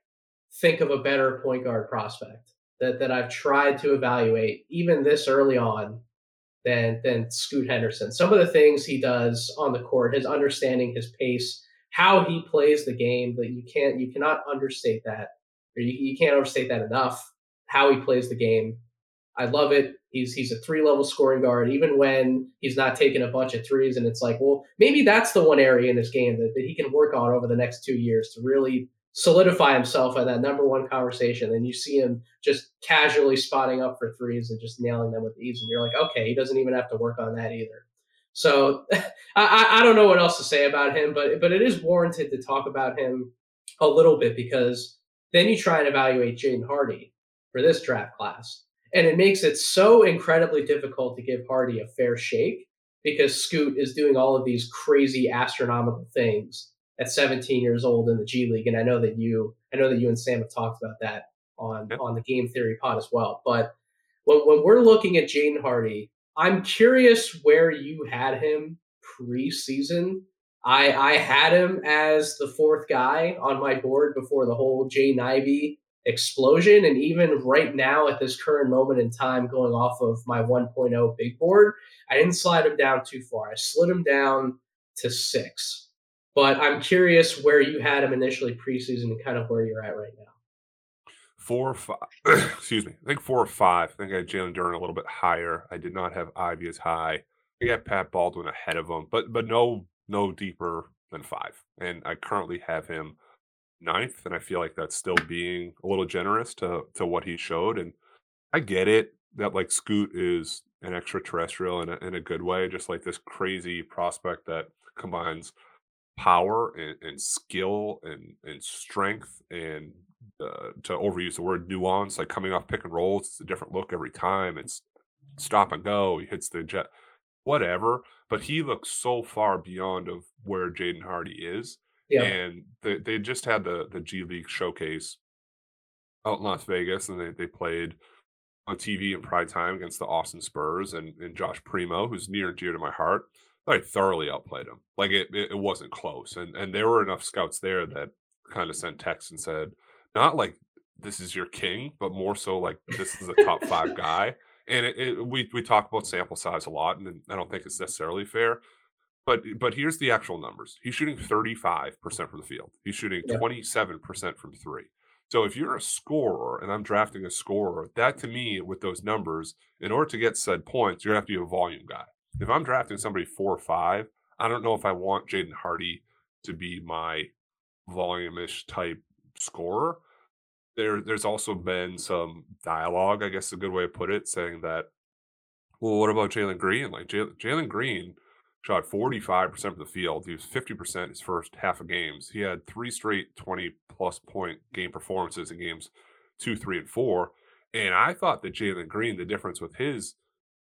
[SPEAKER 1] think of a better point guard prospect that, that I've tried to evaluate even this early on than, than Scoot Henderson. Some of the things he does on the court, his understanding, his pace, how he plays the game, that you can't, you cannot understate that or you, you can't overstate that enough how he plays the game. I love it. He's he's a three level scoring guard, even when he's not taking a bunch of threes. And it's like, well, maybe that's the one area in this game that, that he can work on over the next two years to really solidify himself at that number one conversation. And you see him just casually spotting up for threes and just nailing them with ease. And you're like, okay, he doesn't even have to work on that either. So I, I don't know what else to say about him, but but it is warranted to talk about him a little bit because then you try and evaluate Jaden Hardy for this draft class. And it makes it so incredibly difficult to give Hardy a fair shake because Scoot is doing all of these crazy astronomical things at 17 years old in the G League. And I know that you, I know that you and Sam have talked about that on yep. on the Game Theory pod as well. But when, when we're looking at Jaden Hardy, I'm curious where you had him preseason. I I had him as the fourth guy on my board before the whole Jaden Ivey explosion. And even right now, at this current moment in time, going off of my 1.0 big board, I didn't slide him down too far. I slid him down to six. But I'm curious where you had him initially preseason and kind of where you're at right now.
[SPEAKER 2] Four or five, excuse me. I think four or five. I think I had Jalen Duren a little bit higher. I did not have Ivey as high. I got Pat Baldwin ahead of him, but but no no deeper than five. And I currently have him ninth, and I feel like that's still being a little generous to to what he showed. And I get it that like Scoot is an extraterrestrial in a, in a good way, just like this crazy prospect that combines power and, and skill and and strength and uh, to overuse the word nuance, like coming off pick and rolls, it's a different look every time. It's stop and go. He hits the jet, whatever. But he looks so far beyond of where Jaden Hardy is. Yeah. And they, they just had the the G League showcase out in Las Vegas, and they, they played on TV in prime time against the Austin Spurs and, and Josh Primo, who's near and dear to my heart. I thoroughly outplayed him. Like it, it, it wasn't close, and and there were enough scouts there that kind of sent texts and said, not like this is your king, but more so like this is a top five guy. And it, it, we we talk about sample size a lot, and I don't think it's necessarily fair. But but here's the actual numbers. He's shooting 35% from the field. He's shooting 27% from three. So if you're a scorer and I'm drafting a scorer, that to me, with those numbers, in order to get said points, you're gonna have to be a volume guy. If I'm drafting somebody four or five, I don't know if I want Jaden Hardy to be my volume-ish type scorer. There, there's also been some dialogue, I guess is a good way to put it, saying that, well, what about Jalen Green? Like Jalen Green shot 45% from the field. He was 50% his first half of games. He had three straight 20 plus point game performances in games two, three, and four. And I thought that Jalen Green, the difference with his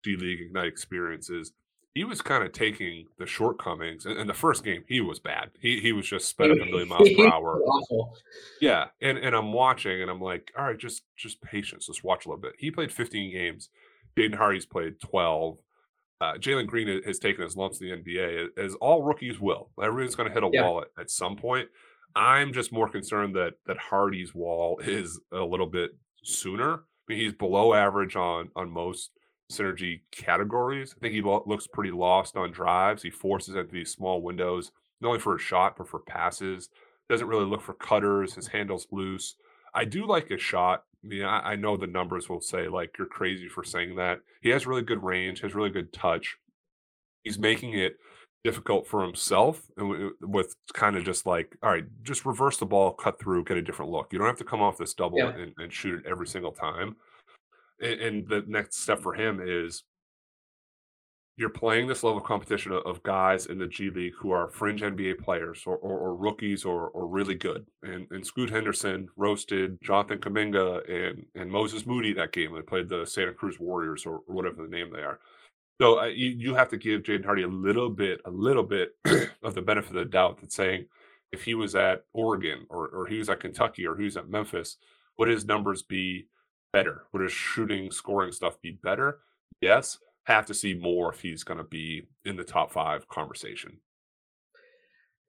[SPEAKER 2] G League Ignite experiences, he was kind of taking the shortcomings. and the first game, he was bad. He he was just sped up a million miles per hour. Yeah, and and I'm watching, and I'm like, all right, just just patience. Let's watch a little bit. He played 15 games. Jaden Hardy's played 12. Uh, Jalen Green has taken his lumps in the NBA, as all rookies will. Everyone's going to hit a yeah. wall at, at some point. I'm just more concerned that that Hardy's wall is a little bit sooner. I mean, he's below average on on most synergy categories. I think he looks pretty lost on drives. He forces into these small windows, not only for a shot but for passes. Doesn't really look for cutters. His handle's loose. I do like his shot. I mean, I, I know the numbers will say like you're crazy for saying that. He has really good range, has really good touch. He's making it difficult for himself and with kind of just like all right just reverse the ball cut through get a different look you don't have to come off this double yeah. and, and, shoot it every single time and, the next step for him is you're playing this level of competition of guys in the G League who are fringe NBA players or, or, or rookies or, or really good. And, and Scoot Henderson roasted Jonathan Kuminga and, and Moses Moody that game. They played the Santa Cruz Warriors or, or whatever the name they are. So uh, you, you have to give Jaden Hardy a little bit, a little bit of the benefit of the doubt that saying if he was at Oregon or, or he was at Kentucky or he was at Memphis, would his numbers be better? Would his shooting, scoring stuff be better? Yes. Have to see more if he's going to be in the top five conversation.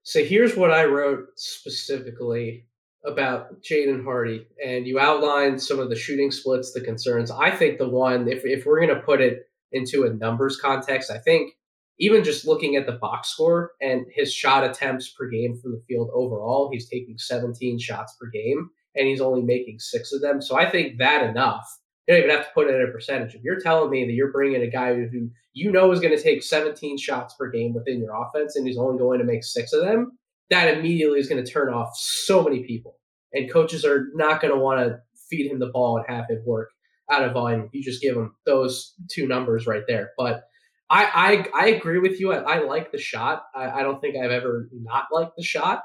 [SPEAKER 1] So here's what I wrote specifically about Jaden Hardy, and you outlined some of the shooting splits, the concerns. I think the one, if if we're going to put it into a numbers context, I think even just looking at the box score and his shot attempts per game from the field overall, he's taking 17 shots per game and he's only making six of them. So I think that enough. You don't even have to put in a percentage. If you're telling me that you're bringing a guy who you know is going to take 17 shots per game within your offense and he's only going to make six of them, that immediately is going to turn off so many people. And coaches are not going to want to feed him the ball and have him work out of volume. You just give him those two numbers right there. But I I, I agree with you. I, I like the shot. I, I, don't think I've ever not liked the shot.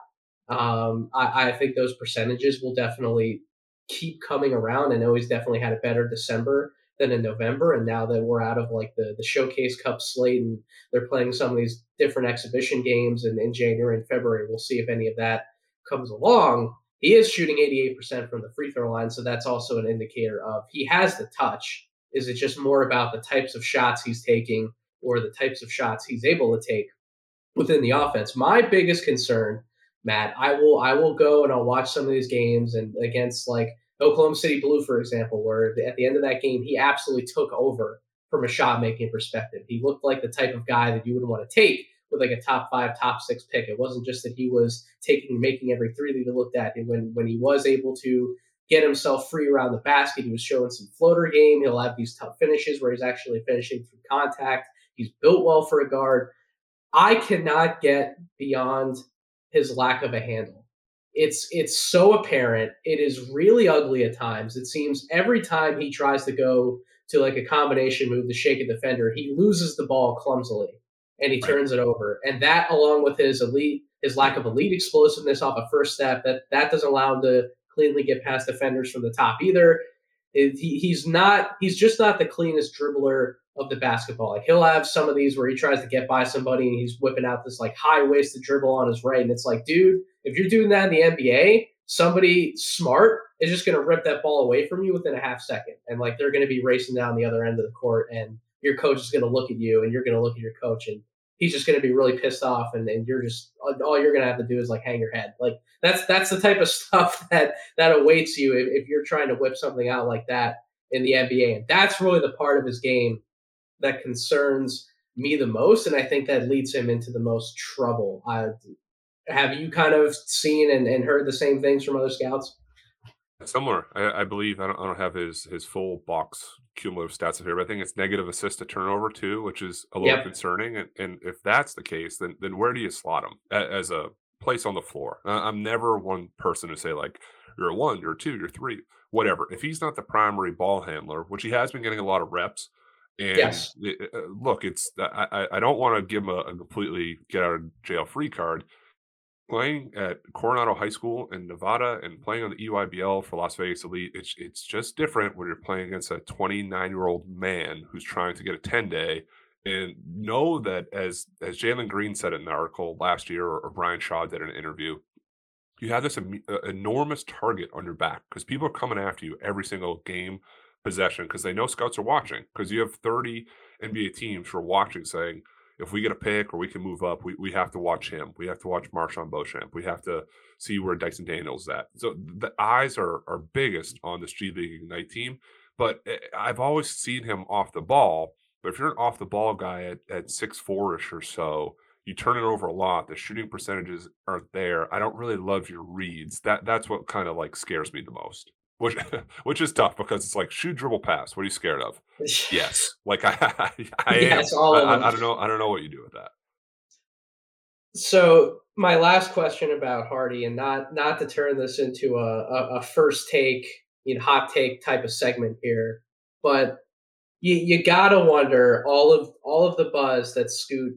[SPEAKER 1] Um, I, I think those percentages will definitely keep coming around. I know he's definitely had a better December than in November, and now that we're out of like the the Showcase Cup slate and they're playing some of these different exhibition games in, in January and February, we'll see if any of that comes along. He is shooting 88% from the free throw line, so that's also an indicator of he has the touch. Is it just more about the types of shots he's taking or the types of shots he's able to take within the offense? My biggest concern, Matt, I will I will go and I'll watch some of these games and against like Oklahoma City Blue, for example, where at the end of that game he absolutely took over from a shot making perspective. He looked like the type of guy that you would want to take with like a top five, top six pick. It wasn't just that he was taking making every three that he looked at. And when when he was able to get himself free around the basket, he was showing some floater game. He'll have these tough finishes where he's actually finishing through contact. He's built well for a guard. I cannot get beyond his lack of a handle. It's it's so apparent. It is really ugly at times. It seems every time he tries to go to like a combination move to shake a defender, he loses the ball clumsily and he right. turns it over. And that, along with his elite, his lack of elite explosiveness off a first step, that that doesn't allow him to cleanly get past defenders from the top either. He, he's not. He's just not the cleanest dribbler of the basketball. Like he'll have some of these where he tries to get by somebody and he's whipping out this like high waisted dribble on his right, and it's like, dude, if you're doing that in the NBA, somebody smart is just going to rip that ball away from you within a half second, and like they're going to be racing down the other end of the court, and your coach is going to look at you, and you're going to look at your coach, and he's just going to be really pissed off, and, and you're just all you're going to have to do is like hang your head. Like that's that's the type of stuff that that awaits you if, if you're trying to whip something out like that in the NBA, and that's really the part of his game that concerns me the most, and I think that leads him into the most trouble. I, have you kind of seen and, and heard the same things from other scouts?
[SPEAKER 2] Similar, I, I believe. I don't, I don't have his his full box cumulative stats here, but I think it's negative assist to turnover too, which is a little yep. concerning. And, and, if that's the case, then then where do you slot him as a place on the floor? I'm never one person to say like you're a one, you're a two, you're three, whatever. If he's not the primary ball handler, which he has been getting a lot of reps, and yes. it, uh, look, it's I I don't want to give him a, a completely get out of jail free card playing at Coronado High School in Nevada and playing on the EYBL for Las Vegas Elite, it's it's just different when you're playing against a 29 year old man who's trying to get a 10 day. And know that as as Jalen Green said in an article last year, or, or Brian Shaw did in an interview, you have this em- uh, enormous target on your back because people are coming after you every single game possession because they know scouts are watching because you have 30 NBA teams who are watching saying if we get a pick or we can move up, we, we have to watch him. We have to watch MarJon Beauchamp. We have to see where Dyson Daniels at. So the eyes are are biggest on the Street League Ignite team. But eh, I've always seen him off the ball. But if you're an off the ball guy at, at six four ish or so, you turn it over a lot. The shooting percentages aren't there. I don't really love your reads. That that's what kind of like scares me the most which which is tough because it's like shoot dribble pass. What are you scared of? yes, like I I, I yes, am. I, I, don't know I don't know what you do with that.
[SPEAKER 1] So my last question about Hardy, and not not to turn this into a, a, a first take, you know, hot take type of segment here, but you you gotta wonder all of all of the buzz that Scoot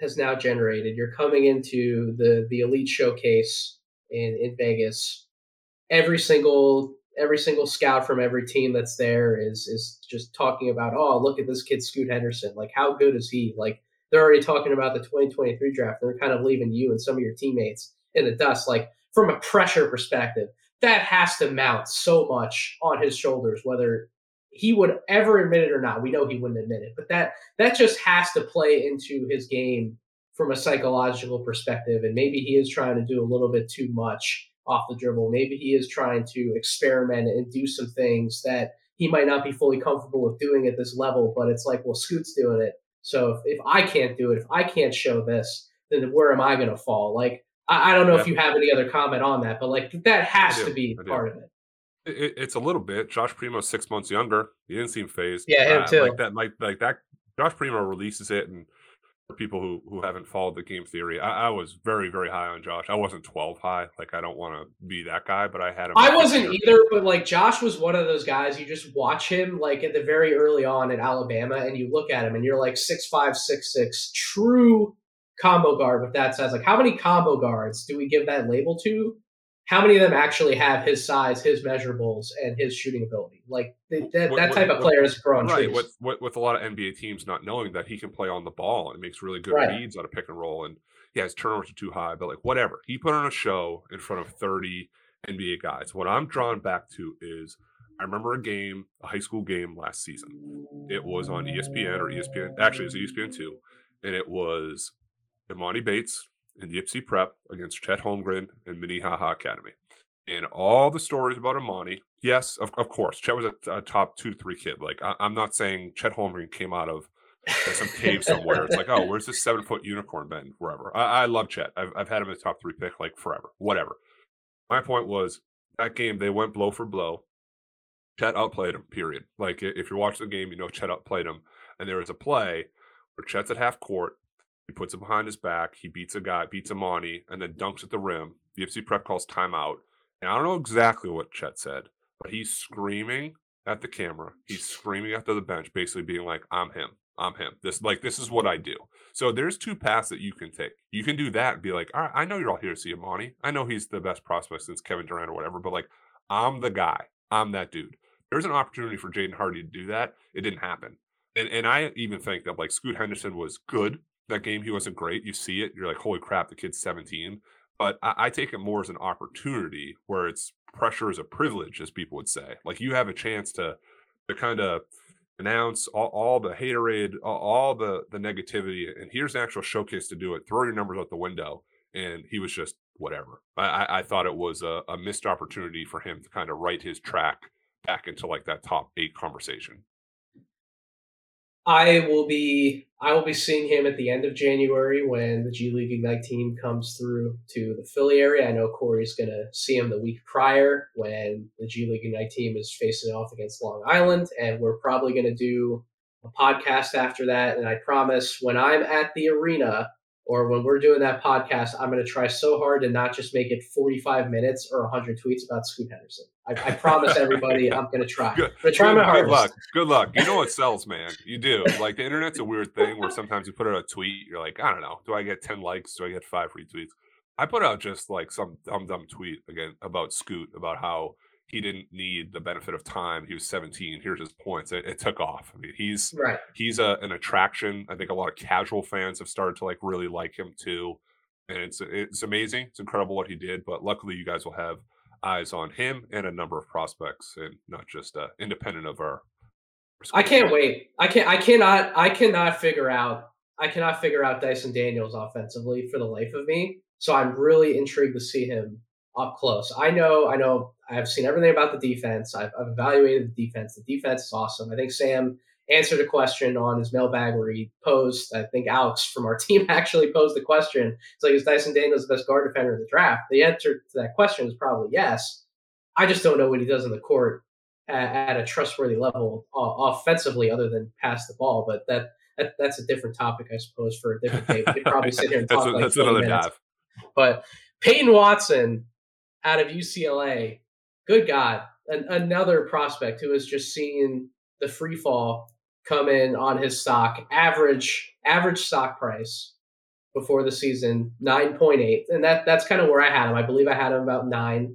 [SPEAKER 1] has now generated. You're coming into the the elite showcase in in Vegas. Every single every single scout from every team that's there is is just talking about, oh, look at this kid Scoot Henderson. Like, how good is he? Like, they're already talking about the 2023 draft. They're kind of leaving you and some of your teammates in the dust. Like, from a pressure perspective, that has to mount so much on his shoulders, whether he would ever admit it or not. We know he wouldn't admit it, but that that just has to play into his game from a psychological perspective. And maybe he is trying to do a little bit too much off the dribble. Maybe he is trying to experiment and do some things that he might not be fully comfortable with doing at this level, but it's like, well, Scoot's doing it. So if, if I can't do it, if I can't show this, then where am I going to fall? Like, I, I don't know yeah. if you have any other comment on that, but like that has to be part of it.
[SPEAKER 2] It, it's a little bit. Josh Primo's six months younger. He didn't seem fazed.
[SPEAKER 1] Yeah, him uh, too.
[SPEAKER 2] Like that, like like that. Josh Primo releases it, and for people who who haven't followed the game theory, I, I, was very very high on Josh. I wasn't twelve high, like I don't want to be that guy, but I had him.
[SPEAKER 1] I wasn't either, but like Josh was one of those guys. You just watch him like at the very early on in Alabama, and you look at him, and you're like six five six six, true combo guard with that size. Like how many combo guards do we give that label to? How many of them actually have his size, his measurables, and his shooting ability? Like that, that what, type what, of player is growing
[SPEAKER 2] right. With, with, with a lot of NBA teams not knowing that he can play on the ball and makes really good right. reads on a pick and roll, and yeah, his turnovers are too high, but like whatever, he put on a show in front of thirty NBA guys. What I'm drawn back to is I remember a game, a high school game last season. It was on ESPN or ESPN, actually, it was ESPN two, and it was Emoni Bates in the Ypsi Prep against Chet Holmgren and Minnehaha Academy. And all the stories about Emoni, yes, of, of course, Chet was a, a, top two to three kid. Like, I, am not saying Chet Holmgren came out of uh, some cave somewhere. It's like, oh, where's this seven foot unicorn been? Wherever. I, I love Chet. I've, I've had him the top three pick like forever, whatever. My point was that game, they went blow for blow. Chet outplayed him, period. Like, if you're watching the game, you know Chet outplayed him. And there was a play where Chet's at half court he puts it behind his back. He beats a guy, beats Emoni, and then dunks at the rim. The Ypsi prep calls timeout. And I don't know exactly what Chet said, but he's screaming at the camera. He's screaming after the bench, basically being like, I'm him. I'm him. This like this is what I do. So there's two paths that you can take. You can do that and be like, all right, I know you're all here to see Emoni. I know he's the best prospect since Kevin Durant or whatever, but like I'm the guy. I'm that dude. There's an opportunity for Jaden Hardy to do that. It didn't happen. And and I even think that like Scoot Henderson was good that game. He wasn't great. You see it, you're like, holy crap, the kid's 17. But I, I take it more as an opportunity where it's pressure is a privilege, as people would say. Like you have a chance to to kind of announce all, all the haterade, all, all, the the negativity, and here's an actual showcase to do it. Throw your numbers out the window, and he was just whatever. I, I thought it was a, a missed opportunity for him to kind of write his track back into like that top eight conversation.
[SPEAKER 1] I will be I will be seeing him at the end of January when the G League Ignite team comes through to the Philly area. I know Corey's going to see him the week prior when the G League Ignite team is facing off against Long Island, and we're probably going to do a podcast after that. And I promise when I'm at the arena, or when we're doing that podcast, I'm going to try so hard to not just make it 45 minutes or 100 tweets about Scoot Henderson. I, I promise everybody I'm going to try. Good, I'm try
[SPEAKER 2] good,
[SPEAKER 1] my hardest.
[SPEAKER 2] Good luck. Good luck. You know what sells, man. You do. Like the internet's a weird thing where sometimes you put out a tweet, you're like, I don't know, do I get 10 likes? Do I get five retweets? I put out just like some dumb dumb tweet again about Scoot about how he didn't need the benefit of time. He was 17. Here's his points. It, it took off. I mean, he's
[SPEAKER 1] right.
[SPEAKER 2] He's a, an attraction. I think a lot of casual fans have started to like really like him too, and it's it's amazing. It's incredible what he did. But luckily, you guys will have eyes on him and a number of prospects, and not just uh, independent of our.
[SPEAKER 1] I can't wait. I can't. I cannot. I cannot figure out. I cannot figure out Dyson Daniels offensively for the life of me. So I'm really intrigued to see him up close. I know, I know, I've seen everything about the defense. I've, I've, evaluated the defense. The defense is awesome. I think Sam answered a question on his mailbag where he posed. I think Alex from our team actually posed the question. It's like, is Dyson Daniels the best guard defender in the draft? The answer to that question is probably yes. I just don't know what he does in the court at, at a trustworthy level uh, offensively, other than pass the ball. But that, that that's a different topic, I suppose, for a different day. We could probably sit here and talk
[SPEAKER 2] that's,
[SPEAKER 1] like
[SPEAKER 2] that's another
[SPEAKER 1] minutes.
[SPEAKER 2] dive.
[SPEAKER 1] But Peyton Watson out of UCLA. Good God, An- another prospect who has just seen the free fall come in on his stock. Average average stock price before the season nine point eight, and that that's kind of where I had him. I believe I had him about nine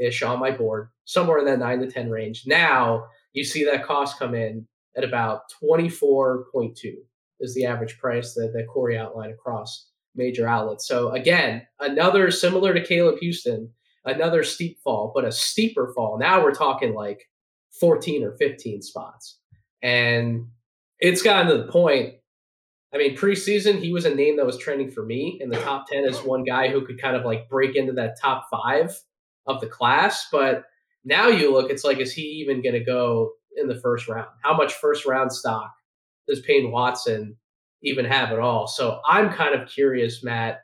[SPEAKER 1] ish on my board, somewhere in that nine to ten range. Now you see that cost come in at about twenty four point two is the average price that, that Corey outlined across major outlets. So again, another similar to Caleb Houstan another steep fall, but a steeper fall. Now we're talking like 14 or 15 spots. And it's gotten to the point. I mean, preseason, he was a name that was trending for me in the top 10 as one guy who could kind of like break into that top five of the class. But now you look, it's like, is he even going to go in the first round? How much first round stock does Peyton Watson even have at all? So I'm kind of curious, Matt,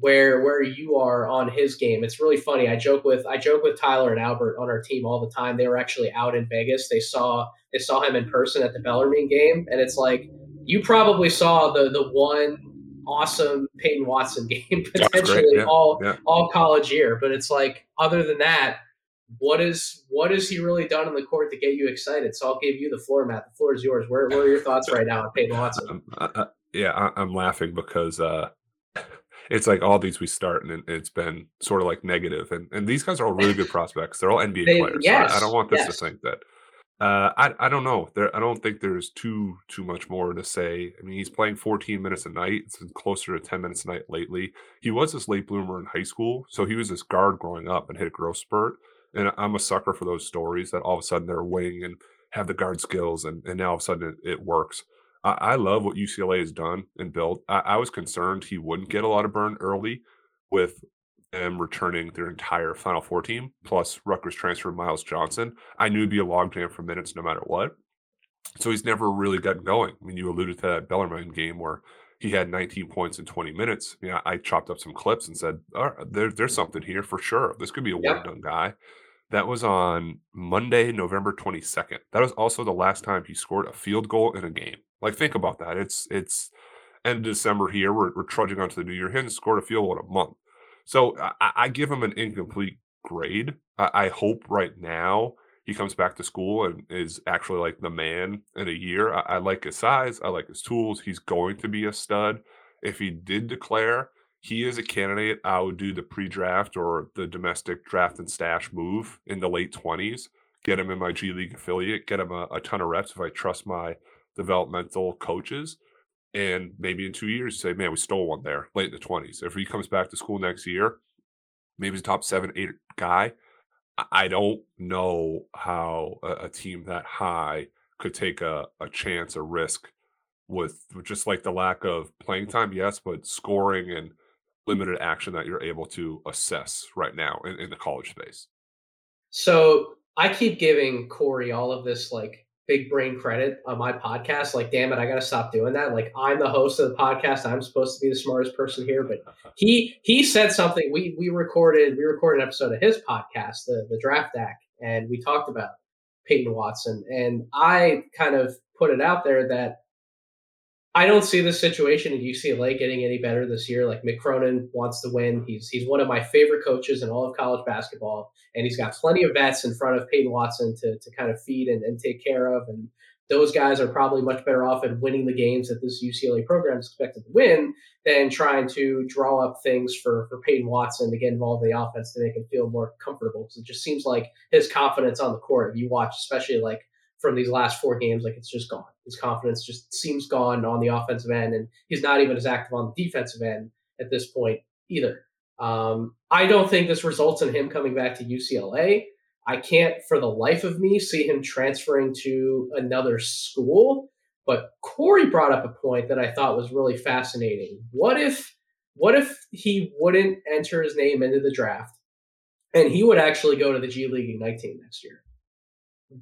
[SPEAKER 1] where where you are on his game. It's really funny. I joke with I joke with Tyler and Albert on our team all the time. They were actually out in Vegas. They saw they saw him in person at the Bellarmine game, and it's like you probably saw the the one awesome Peyton Watson game potentially
[SPEAKER 2] yeah.
[SPEAKER 1] all
[SPEAKER 2] yeah.
[SPEAKER 1] all college year. But it's like other than that, what is what has he really done in the court to get you excited? So I'll give you the floor, Matt. The floor is yours. Where, where are your thoughts right now on Peyton Watson?
[SPEAKER 2] Uh, uh, yeah, I, am laughing because uh, it's like all these we start and it's been sort of like negative and, and these guys are all really good prospects they're all nba they, players yes, so I, I, don't want this yes. to think that uh, I, I don't know there i don't think there's too too much more to say i mean he's playing 14 minutes a night it's closer to 10 minutes a night lately he was this late bloomer in high school so he was this guard growing up and hit a growth spurt and i'm a sucker for those stories that all of a sudden they're wing and have the guard skills and, and now all of a sudden it, it works I, I love what UCLA has done and built. I, I was concerned he wouldn't get a lot of burn early with them returning their entire Final Four team, plus Rutgers transfer Myles Johnson. I knew it'd be a logjam for minutes no matter what. So he's never really gotten going. I mean, you alluded to that Bellarmine game where he had 19 points in 20 minutes. I, mean, I, chopped up some clips and said, there, there's something here for sure. This could be a yep. one done guy. That was on Monday, November 22nd. That was also the last time he scored a field goal in a game. Like, think about that. It's it's end of December here. We're, we're trudging on to the new year. He hasn't scored a field goal in a month. So I, I give him an incomplete grade. I, I, hope right now he comes back to school and is actually like the man in a year. I, I like his size. I like his tools. He's going to be a stud. If he did declare, he is a candidate. I would do the pre-draft or the domestic draft and stash move in the late twenties get him in my G League affiliate, get him a, a ton of reps if I trust my developmental coaches. And maybe in two years, say, man, we stole one there late in the 20s. If he comes back to school next year, maybe he's a top seven, eight guy. I don't know how a, a team that high could take a, a chance, a risk with, just like the lack of playing time, yes, but scoring and limited action that you're able to assess right now in, in the college space.
[SPEAKER 1] So I keep giving Corey all of this like big brain credit on my podcast. Like, damn it, I gotta stop doing that. Like, I'm the host of the podcast. I'm supposed to be the smartest person here. But he he said something. We we recorded we recorded an episode of his podcast, the the Draft Deck, and we talked about Peyton Watson. And I kind of put it out there that I don't see the situation in UCLA getting any better this year. Like Mick Cronin wants to win. He's he's one of my favorite coaches in all of college basketball, and he's got plenty of vets in front of Peyton Watson to to kind of feed and, and take care of. And those guys are probably much better off at winning the games that this UCLA program is expected to win than trying to draw up things for for Peyton Watson to get involved in the offense to make him feel more comfortable. Because it just seems like his confidence on the court, if you watch, especially like from these last four games, like it's just gone. His confidence just seems gone on the offensive end, and he's not even as active on the defensive end at this point either. Um, I don't think this results in him coming back to UCLA. I can't, for the life of me, see him transferring to another school. But Corey brought up a point that I thought was really fascinating. What if, what if he wouldn't enter his name into the draft, and he would actually go to the G League Ignite team next year?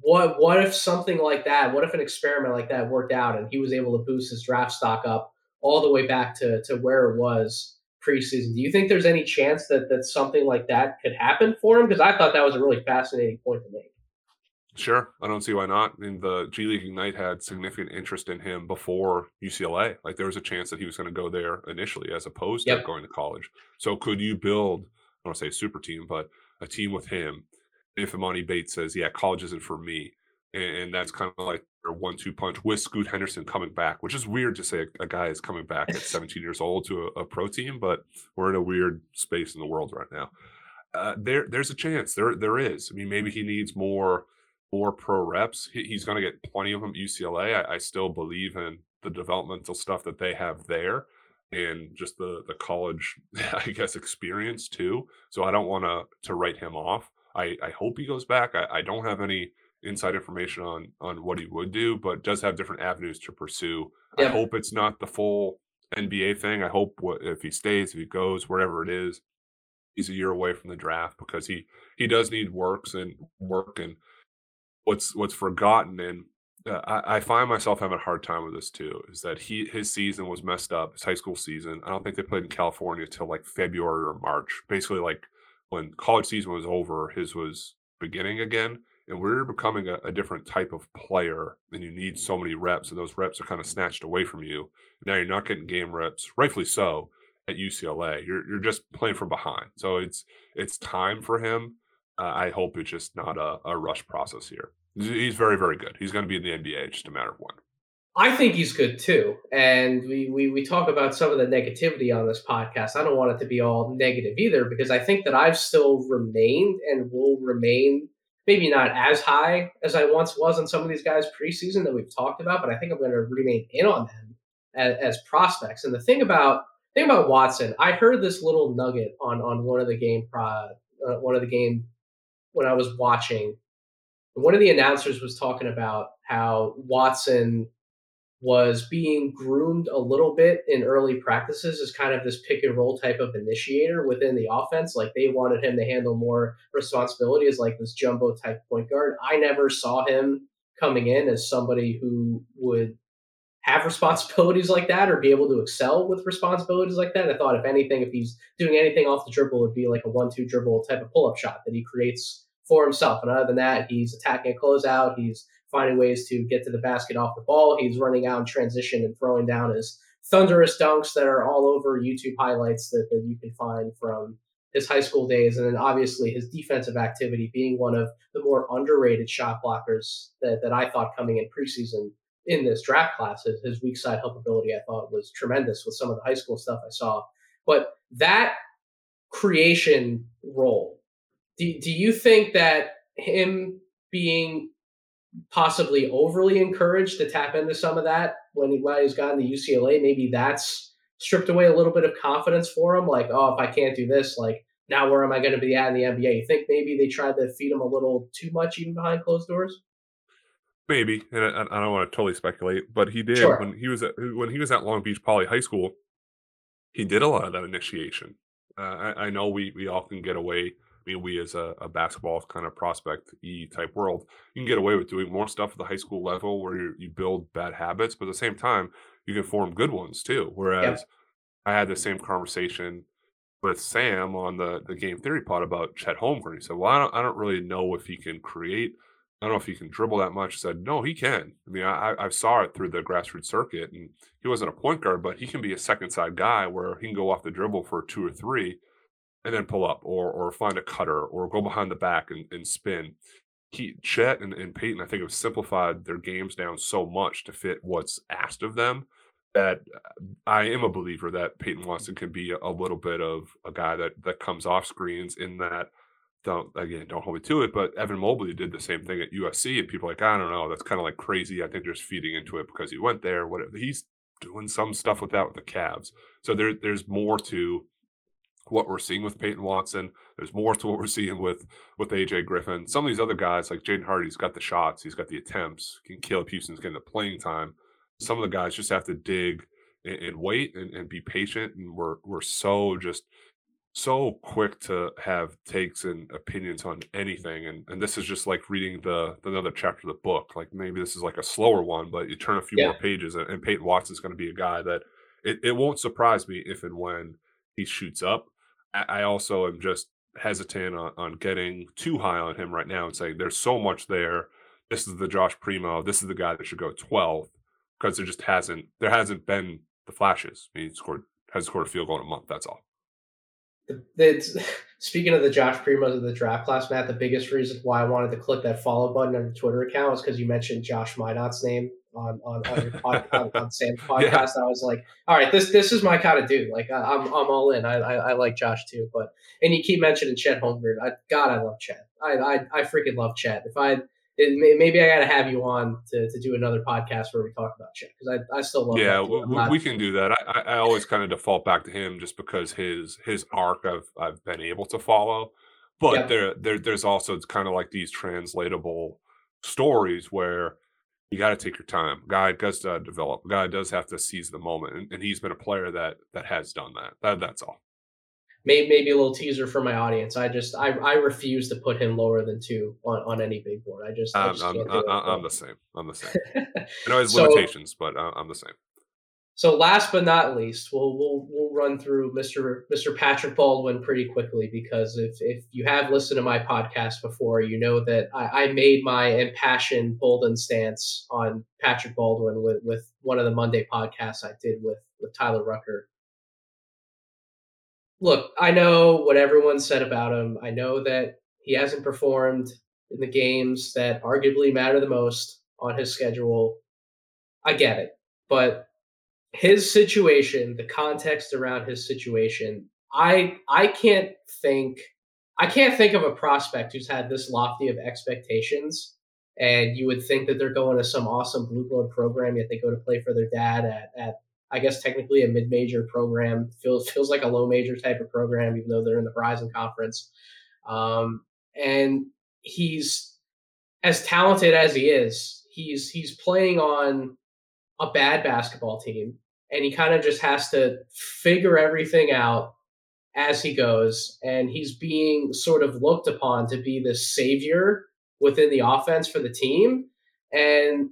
[SPEAKER 1] What what if something like that what if an experiment like that worked out and he was able to boost his draft stock up all the way back to to where it was preseason do you think there's any chance that that something like that could happen for him because i thought that was a really fascinating point to make
[SPEAKER 2] Sure, I don't see why not. I mean, the G League Ignite had significant interest in him before UCLA. Like, there was a chance that he was going to go there initially, as opposed yep. to going to college. So, could you build? I don't want to say a super team, but a team with him if Emoni Bates says, "Yeah, college isn't for me," and, that's kind of like a one-two punch with Scoot Henderson coming back, which is weird to say a, a guy is coming back at 17 years old to a, a, pro team, but we're in a weird space in the world right now. Uh, there, there's a chance. There, there is. I mean, maybe he needs more, more pro reps. He, he's going to get plenty of them at UCLA. I, I still believe in the developmental stuff that they have there and just the the college i guess experience too so i don't want to to write him off I, I hope he goes back. I, I don't have any inside information on on what he would do, but does have different avenues to pursue. Yeah. I hope it's not the full NBA thing. I hope what, if he stays, if he goes, wherever it is, he's a year away from the draft because he he does need works and work and what's what's forgotten and uh, I, I, find myself having a hard time with this too. Is that he his season was messed up, his high school season. I don't think they played in California till like February or March. Basically, like when college season was over, his was beginning again. And we're becoming a, a, different type of player, and you need so many reps, and those reps are kind of snatched away from you. Now you're not getting game reps, rightfully so, at UCLA. You're you're just playing from behind. So it's it's time for him. Uh, I hope it's just not a, a rush process here. He's very very good. He's going to be in the NBA, just a matter of when.
[SPEAKER 1] I think he's good too. And we, we, we talk about some of the negativity on this podcast. I don't want it to be all negative either because I think that I've still remained and will remain maybe not as high as I once was on some of these guys preseason that we've talked about, but I think I'm going to remain in on them as, as prospects. And the thing about thing about Watson, I heard this little nugget on on one of the game uh, one of the game when I was watching. One of the announcers was talking about how Watson was being groomed a little bit in early practices as kind of this pick and roll type of initiator within the offense. Like they wanted him to handle more responsibility as like this jumbo type point guard. I never saw him coming in as somebody who would have responsibilities like that or be able to excel with responsibilities like that. I thought if anything, if he's doing anything off the dribble, it'd be like a one-two dribble type of pull-up shot that he creates for himself. And other than that, he's attacking a closeout. He's finding ways to get to the basket off the ball. He's running out in transition and throwing down his thunderous dunks that are all over YouTube highlights that, that you can find from his high school days. And then obviously his defensive activity being one of the more underrated shot blockers that, that I thought coming in preseason in this draft class. His, his weak side helpability I thought was tremendous with some of the high school stuff I saw. But that creation role, do, do you think that him being possibly overly encouraged to tap into some of that when, he, when he's gotten to UCLA. Maybe that's stripped away a little bit of confidence for him. Like, oh, if I can't do this, like now where am I going to be at in the NBA? You think maybe they tried to feed him a little too much even behind closed doors?
[SPEAKER 2] Maybe, and I, I don't want to totally speculate, but he did sure. when he was at when he was at Long Beach Poly High School. He did a lot of that initiation. Uh, I, I, know we we all can get away. I mean, we as a, a basketball kind of prospect e type world, you can get away with doing more stuff at the high school level where you, you build bad habits, but at the same time, you can form good ones too. Whereas I had the same conversation with Sam on the the game theory pod about Chet Holmgren. He said, "Well, I don't, I don't really know if he can create. I don't know if he can dribble that much." I said, "No, he can. I mean, I I saw it through the grassroots circuit, and he wasn't a point guard, but he can be a second side guy where he can go off the dribble for two or three, and then pull up, or or find a cutter, or go behind the back and, and spin." He, Chet and, and Peyton, I think, have simplified their games down so much to fit what's asked of them that uh, I am a believer that Peyton Watson can be a, little bit of a guy that that comes off screens in that don't again don't hold me to it, but Evan Mobley did the same thing at USC, and people are like I don't know, that's kind of like crazy. I think they're just feeding into it because he went there. Whatever he's doing some stuff with that with the Cavs. So there there's more to what we're seeing with Peyton Watson. There's more to what we're seeing with with AJ Griffin. Some of these other guys like Jaden Hardy's got the shots, he's got the attempts. Can Caleb Houstan's getting the playing time some of the guys just have to dig and, and wait and, and, be patient. And we're we're so just so quick to have takes and opinions on anything. And and this is just like reading the, the another chapter of the book. Like maybe this is like a slower one, but you turn a few yeah. more pages and, and Peyton Watson's going to be a guy that it, it won't surprise me if and when he shoots up. I, also am just hesitant on, on getting too high on him right now and saying there's so much there. This is the Josh Primo. This is the guy that should go 12th because there just hasn't there hasn't been the flashes. I mean, he scored has scored a field goal in a month. That's all.
[SPEAKER 1] It's, speaking of the Josh Primos of the draft class, Matt, the biggest reason why I wanted to click that follow button on your Twitter account was because you mentioned Josh Minott's name on on, on your podcast, on Sam's podcast. Yeah. I was like, all right, this this is my kind of dude. Like I, am I'm, I'm all in. I, I, I like Josh too. But and you keep mentioning Chet Holmgren. I, God, I love Chet. I, I I freaking love Chet. If I it, maybe I got to have you on to, to do another podcast where we talk about Chet because I, I still love.
[SPEAKER 2] Yeah, we, we, can do that. I, I always kind of default back to him just because his his arc I've I've been able to follow, but there there there's also kind of like these translatable stories where you got to take your time. Guy does uh, develop. Guy does have to seize the moment, and, and he's been a player that that has done that. That that's all
[SPEAKER 1] maybe, maybe a little teaser for my audience. I just I, I refuse to put him lower than two on, on any big board. I just, I just
[SPEAKER 2] I'm, I'm, I'm the same. I'm the same. I know his so, limitations, but I'm the same.
[SPEAKER 1] So last but not least, we'll we'll we'll run through Mr. Mr. Patrick Baldwin pretty quickly because if if you have listened to my podcast before, you know that I, I made my impassioned Bolden stance on Patrick Baldwin with with one of the Monday podcasts I did with with Tyler Rucker look, I know what everyone said about him. I know that he hasn't performed in the games that arguably matter the most on his schedule. I get it. But his situation, the context around his situation, I I can't think I can't think of a prospect who's had this lofty of expectations and you would think that they're going to some awesome blue blood program yet they go to play for their dad at, at I guess technically a mid-major program feels feels like a low major type of program, even though they're in the Horizon Conference. Um, and he's as talented as he is. He's he's playing on a bad basketball team, and he kind of just has to figure everything out as he goes. And he's being sort of looked upon to be the savior within the offense for the team, and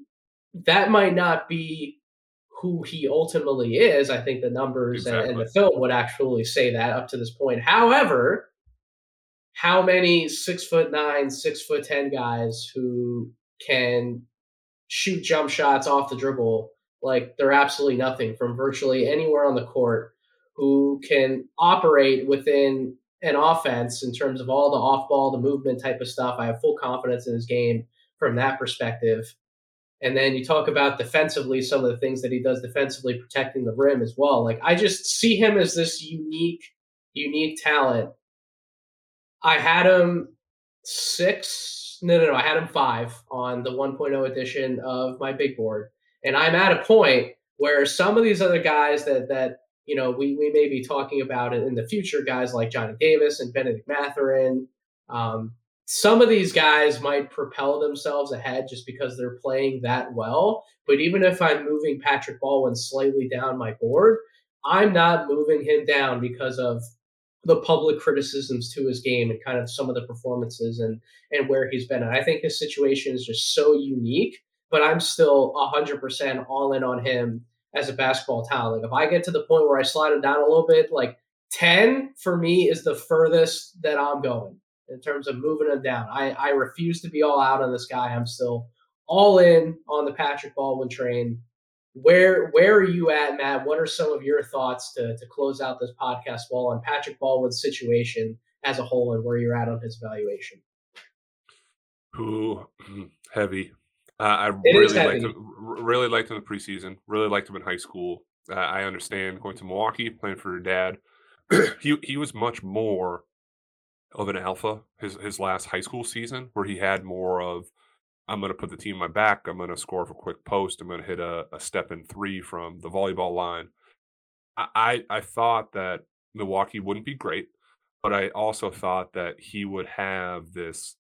[SPEAKER 1] that might not be who he ultimately is. I think the numbers exactly. and, and, the film would actually say that up to this point. However, how many six foot nine, six foot ten guys who can shoot jump shots off the dribble like they're absolutely nothing from virtually anywhere on the court who can operate within an offense in terms of all the off ball, the movement type of stuff. I have full confidence in his game from that perspective. And then you talk about defensively, some of the things that he does defensively, protecting the rim as well. Like I just see him as this unique, unique talent. I had him six, No, no, no. I had him five on the 1.0 edition of my big board, and I'm at a point where some of these other guys that that you know we we may be talking about in the future, guys like Johnny Davis and Benedict Mathurin. Um, some of these guys might propel themselves ahead just because they're playing that well. But even if I'm moving Patrick Baldwin slightly down my board, I'm not moving him down because of the public criticisms to his game and kind of some of the performances and and where he's been. And I think his situation is just so unique. But I'm still 100% all in on him as a basketball talent. Like if I get to the point where I slide him down a little bit, like 10 for me is the furthest that I'm going in terms of moving him down. I, I refuse to be all out on this guy. I'm still all in on the Patrick Baldwin train. Where where are you at, Matt? What are some of your thoughts to, to close out this podcast wall on Patrick Baldwin's situation as a whole and where you're at on his evaluation?
[SPEAKER 2] Ooh, heavy. Uh, I it really liked him. Really liked him in the preseason. Really liked him in high school. Uh, I understand going to Milwaukee, playing for your dad. he he was much more of an alpha his his last high school season, where he had more of I'm going to put the team in my back. I'm going to score for a quick post. I'm going to hit a, a step in three from the volleyball line. I, I, I thought that Milwaukee wouldn't be great, but I also thought that he would have this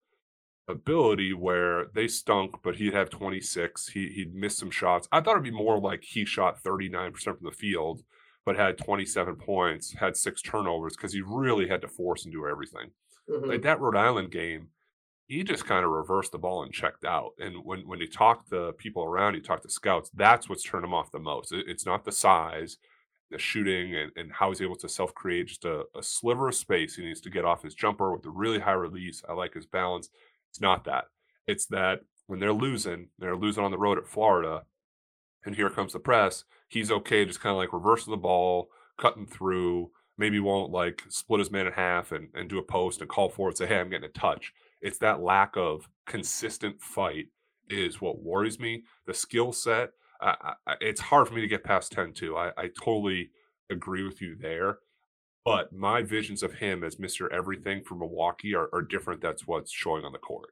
[SPEAKER 2] ability where they stunk, but he'd have 26. He, he'd miss some shots. I thought it'd be more like he shot 39% from the field, but had 27 points, had six turnovers because he really had to force and do everything. Mm-hmm. Like that Rhode Island game, he just kind of reversed the ball and checked out. And when when he talked to people around, he talked to scouts. That's what's turned him off the most. It, it's not the size, the shooting, and, and how he's able to self create just a, a sliver of space. He needs to get off his jumper with a really high release. I like his balance. It's not that. It's that when they're losing, they're losing on the road at Florida, and here comes the press. He's okay, just kind of like reversing the ball, cutting through. Maybe won't like split his man in half and, and do a post and call for it. Say, hey, I'm getting a touch. It's that lack of consistent fight is what worries me. The skill set, uh, it's hard for me to get past 10 2. I, I totally agree with you there. But my visions of him as Mr. Everything for Milwaukee are, are different. That's what's showing on the court.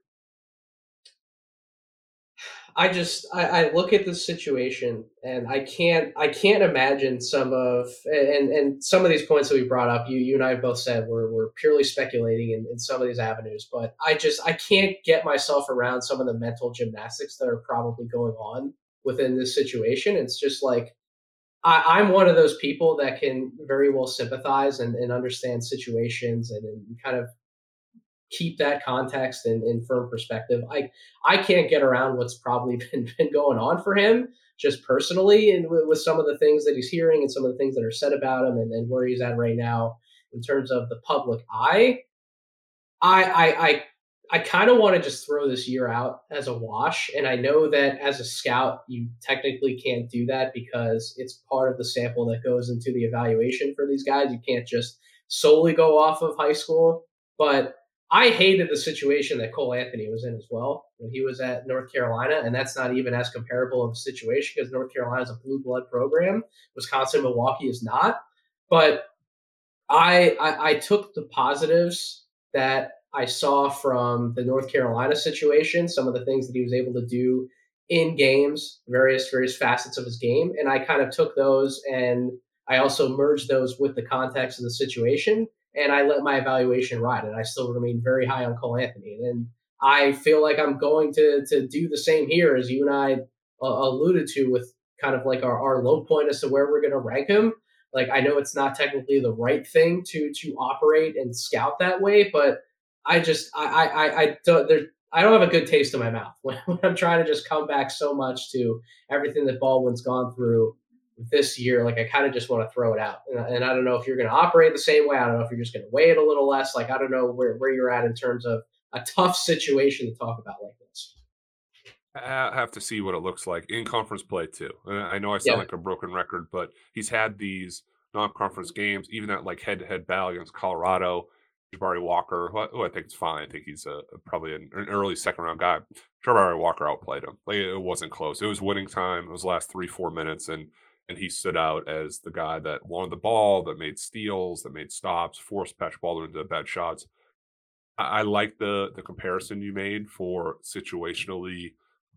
[SPEAKER 1] I just I, I, look at this situation and I can't I can't imagine some of and and some of these points that we brought up you you and I both said we're, we're purely speculating in, in some of these avenues but I just I can't get myself around some of the mental gymnastics that are probably going on within this situation it's just like I, am one of those people that can very well sympathize and, and understand situations and, and, kind of keep that context and, in firm perspective. I I can't get around what's probably been, been going on for him just personally and with, with some of the things that he's hearing and some of the things that are said about him and, and where he's at right now in terms of the public eye. I I I, I kind of want to just throw this year out as a wash. And I know that as a scout, you technically can't do that because it's part of the sample that goes into the evaluation for these guys. You can't just solely go off of high school. But I hated the situation that Cole Anthony was in as well when he was at North Carolina, and that's not even as comparable of a situation because North Carolina is a blue blood program. Wisconsin, Milwaukee is not. But I, I, I took the positives that I saw from the North Carolina situation, some of the things that he was able to do in games, various various facets of his game, and I kind of took those and I also merged those with the context of the situation and I let my evaluation ride, and I still remain very high on Cole Anthony. And I feel like I'm going to to do the same here, as you and I uh, alluded to, with kind of like our, our low point as to where we're going to rank him. Like I know it's not technically the right thing to to operate and scout that way, but I just I I I don't there. I don't have a good taste in my mouth when, when I'm trying to just come back so much to everything that Baldwin's gone through this year, like I kind of just want to throw it out. And, and I don't know if you're going to operate the same way. I don't know if you're just going to weigh it a little less. Like I don't know where, where you're at in terms of a tough situation to talk about like this.
[SPEAKER 2] I have to see what it looks like in conference play too. I know I sound yeah. like a broken record, but he's had these non-conference games, even at like head-to-head battle against Colorado. Jabari Walker, who I think is fine. I think he's a, probably an, an early second round guy. Jabari Walker outplayed him. Like it wasn't close. It was winning time. It was last three four minutes, and and he stood out as the guy that wanted the ball, that made steals, that made stops, forced Patrick Baldwin into bad shots. I, I like the the comparison you made for situationally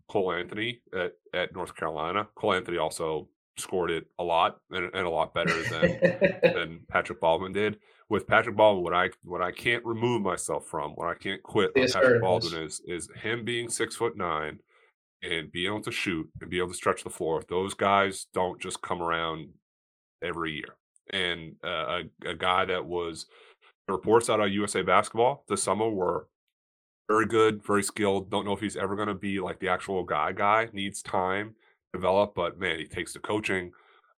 [SPEAKER 2] Cole Anthony at, at North Carolina. Cole Anthony also scored it a lot and, and a lot better than than Patrick Baldwin did. With Patrick Baldwin, what I what I can't remove myself from, what I can't quit on Patrick Baldwin is is him being six foot nine and being able to shoot and be able to stretch the floor. Those guys don't just come around every year. And uh, a, a guy that was the reports out of USA Basketball this summer were very good, very skilled. Don't know if he's ever going to be like the actual guy. Guy needs time develop, but man, he takes the coaching.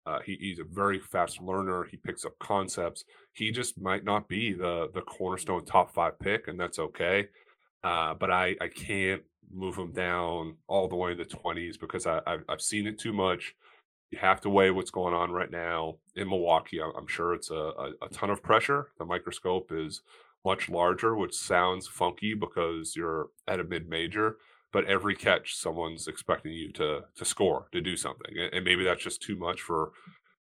[SPEAKER 2] Uh, he, he's a very fast learner. He picks up concepts. He just might not be the the cornerstone top five pick, and that's okay. Uh, but I I can't move him down all the way in the twenties because I I've, I've, seen it too much. You have to weigh what's going on right now in Milwaukee. I'm sure it's a, a, a ton of pressure. The microscope is much larger, which sounds funky because you're at a mid major but every catch someone's expecting you to to score to do something and maybe that's just too much for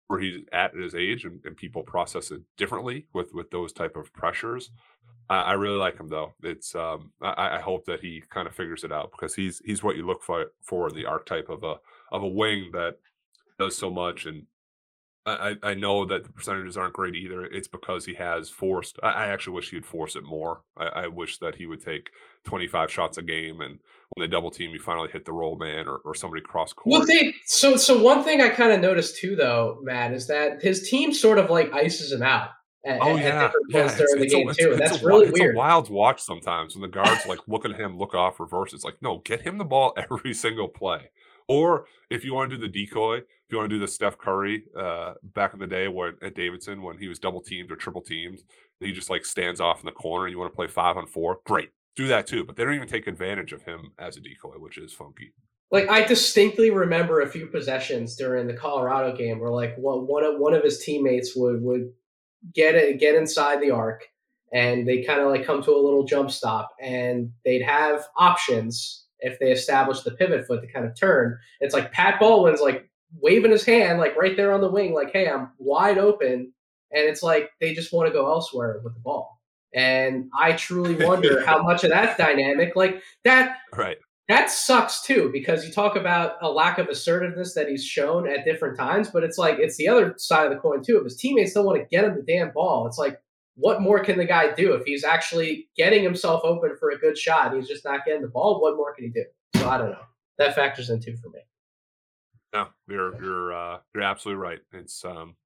[SPEAKER 2] where he's at his age and, and people process it differently with with those type of pressures I, I really like him though. It's um, I, I, hope that he kind of figures it out because he's he's what you look for for the archetype of a of a wing that does so much and I, I know that the percentages aren't great either. It's because he has forced. I, actually wish he'd force it more. I, wish that he would take 25 shots a game, and when they double team, you finally hit the roll man or, or somebody cross court.
[SPEAKER 1] Well, they, so so one thing I kind of noticed too, though, Matt, is that his team sort of like ices him out. At, oh yeah, yeah. It's, it's the game a, too, and that's a, really
[SPEAKER 2] it's
[SPEAKER 1] weird.
[SPEAKER 2] wild watch sometimes when the guards like look at him, look off, reverse. It's like no, get him the ball every single play. Or if you want to do the decoy, if you want to do the Steph Curry uh, back in the day when at Davidson when he was double teamed or triple teamed, he just like stands off in the corner. You want to play five on four, great, do that too. But they don't even take advantage of him as a decoy, which is funky.
[SPEAKER 1] Like I distinctly remember a few possessions during the Colorado game where like one one of one of his teammates would would get it get inside the arc and they kind of like come to a little jump stop and they'd have options if they established the pivot foot to kind of turn. It's like Pat Baldwin's like waving his hand like right there on the wing, like, hey, I'm wide open. And it's like they just want to go elsewhere with the ball. And I truly wonder how much of that dynamic, like that,
[SPEAKER 2] right.
[SPEAKER 1] That sucks too, because you talk about a lack of assertiveness that he's shown at different times, but it's like it's the other side of the coin too. If his teammates don't want to get him the damn ball, it's like what more can the guy do if he's actually getting himself open for a good shot? He's just not getting the ball. What more can he do? So I don't know. That factors in too for me.
[SPEAKER 2] No, you're you're uh, you're absolutely right. It's um,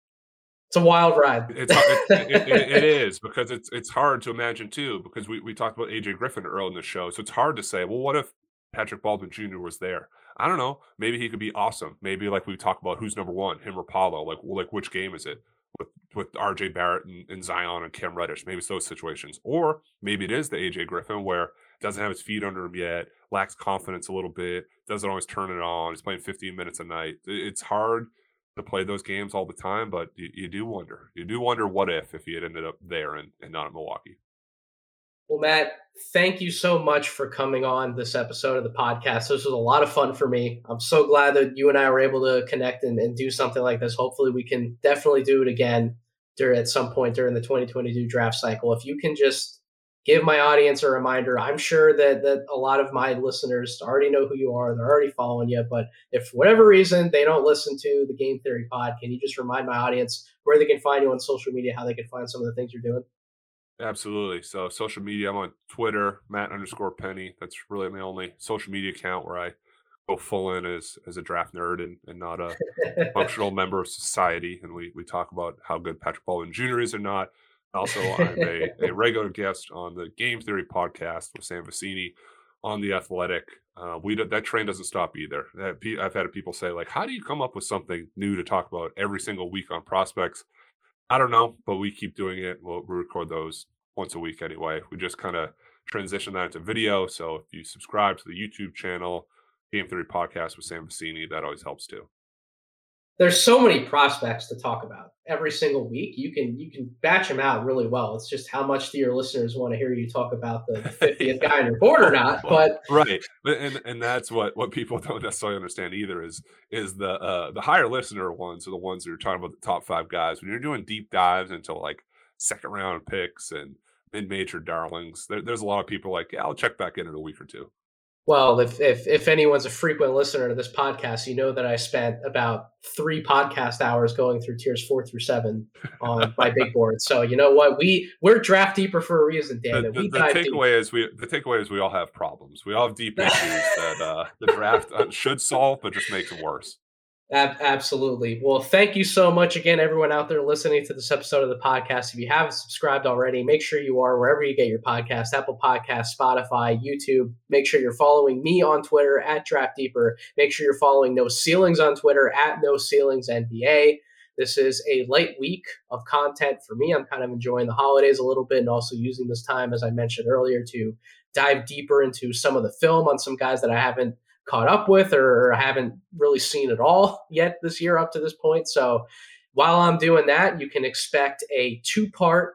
[SPEAKER 1] it's a wild ride.
[SPEAKER 2] It's it, it, it, it is because it's it's hard to imagine too because we we talked about AJ Griffin early in the show, so it's hard to say. Well, what if Patrick Baldwin Jr. was there? I don't know. Maybe he could be awesome. Maybe like we talk about who's number one, him or Paolo. Like like which game is it? with with RJ Barrett and, and, Zion and Cam Reddish. Maybe it's those situations. Or maybe it is the AJ Griffin where doesn't have his feet under him yet, lacks confidence a little bit, doesn't always turn it on. He's playing 15 minutes a night. It's hard to play those games all the time, but you, you do wonder. You do wonder what if if he had ended up there and, and not in Milwaukee.
[SPEAKER 1] Well, Matt, thank you so much for coming on this episode of the podcast. This was a lot of fun for me. I'm so glad that you and I were able to connect and, and do something like this. Hopefully, we can definitely do it again during, at some point during the 2022 draft cycle. If you can just give my audience a reminder, I'm sure that, that a lot of my listeners already know who you are. They're already following you. But if for whatever reason they don't listen to the Game Theory pod, can you just remind my audience where they can find you on social media, how they can find some of the things you're doing?
[SPEAKER 2] Absolutely. So social media, I'm on Twitter, Matt underscore Penny. That's really my only social media account where I go full in as as a draft nerd and, and not a functional member of society. And we we talk about how good Patrick Baldwin Jr. is or not. Also, I'm a, a regular guest on the Game Theory podcast with Sam Vecenie on the Athletic. Uh, we that train doesn't stop either. I've had people say like, "How do you come up with something new to talk about every single week on prospects?" I don't know, but we keep doing it. We'll we record those once a week anyway. We just kind of transition that into video. So if you subscribe to the YouTube channel, Game Theory Podcast with Sam Vecenie, that always helps too.
[SPEAKER 1] There's so many prospects to talk about every single week. You can you can batch them out really well. It's just how much do your listeners want to hear you talk about the 50th guy on your board or not? But
[SPEAKER 2] right, and and that's what what people don't necessarily understand either is is the uh, the higher listener ones are the ones that are talking about the top five guys. When you're doing deep dives into like second round picks and mid-major darlings. There, there's a lot of people like, yeah, I'll check back in in a week or two.
[SPEAKER 1] Well, if, if if anyone's a frequent listener to this podcast, you know that I spent about three podcast hours going through tiers four through seven on my big board. So you know what? We we're draft deeper for a reason, Dan.
[SPEAKER 2] The,
[SPEAKER 1] the,
[SPEAKER 2] the takeaway deep. is we the takeaway is we all have problems. We all have deep issues that uh, the draft uh, should solve, but just makes it worse.
[SPEAKER 1] Ab- absolutely. Well, thank you so much again, everyone out there listening to this episode of the podcast. If you haven't subscribed already, make sure you are wherever you get your podcast Apple Podcast, Spotify, YouTube. Make sure you're following me on Twitter at Draft Deeper. Make sure you're following No Ceilings on Twitter at No Ceilings NBA. This is a light week of content for me. I'm kind of enjoying the holidays a little bit and also using this time, as I mentioned earlier, to dive deeper into some of the film on some guys that I haven't caught up with or haven't really seen at all yet this year up to this point. So while I'm doing that, you can expect a two part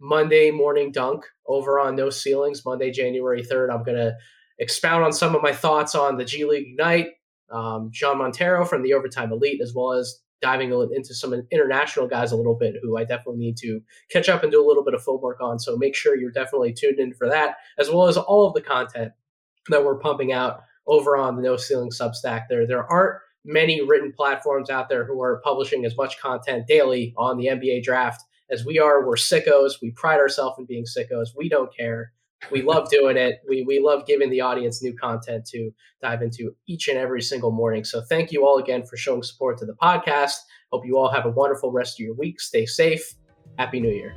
[SPEAKER 1] Monday morning dunk over on No Ceilings, Monday, January 3rd. I'm going to expound on some of my thoughts on the G League Ignite, um, Jean Montero from the Overtime Elite, as well as diving into some international guys a little bit who I definitely need to catch up and do a little bit of footwork on. So make sure you're definitely tuned in for that, as well as all of the content that we're pumping out over on the No Ceiling Substack. There, there aren't many written platforms out there who are publishing as much content daily on the NBA draft as we are. We're sickos. We pride ourselves in being sickos. We don't care. We love doing it. We we love giving the audience new content to dive into each and every single morning. So thank you all again for showing support to the podcast. Hope you all have a wonderful rest of your week. Stay safe. Happy New Year.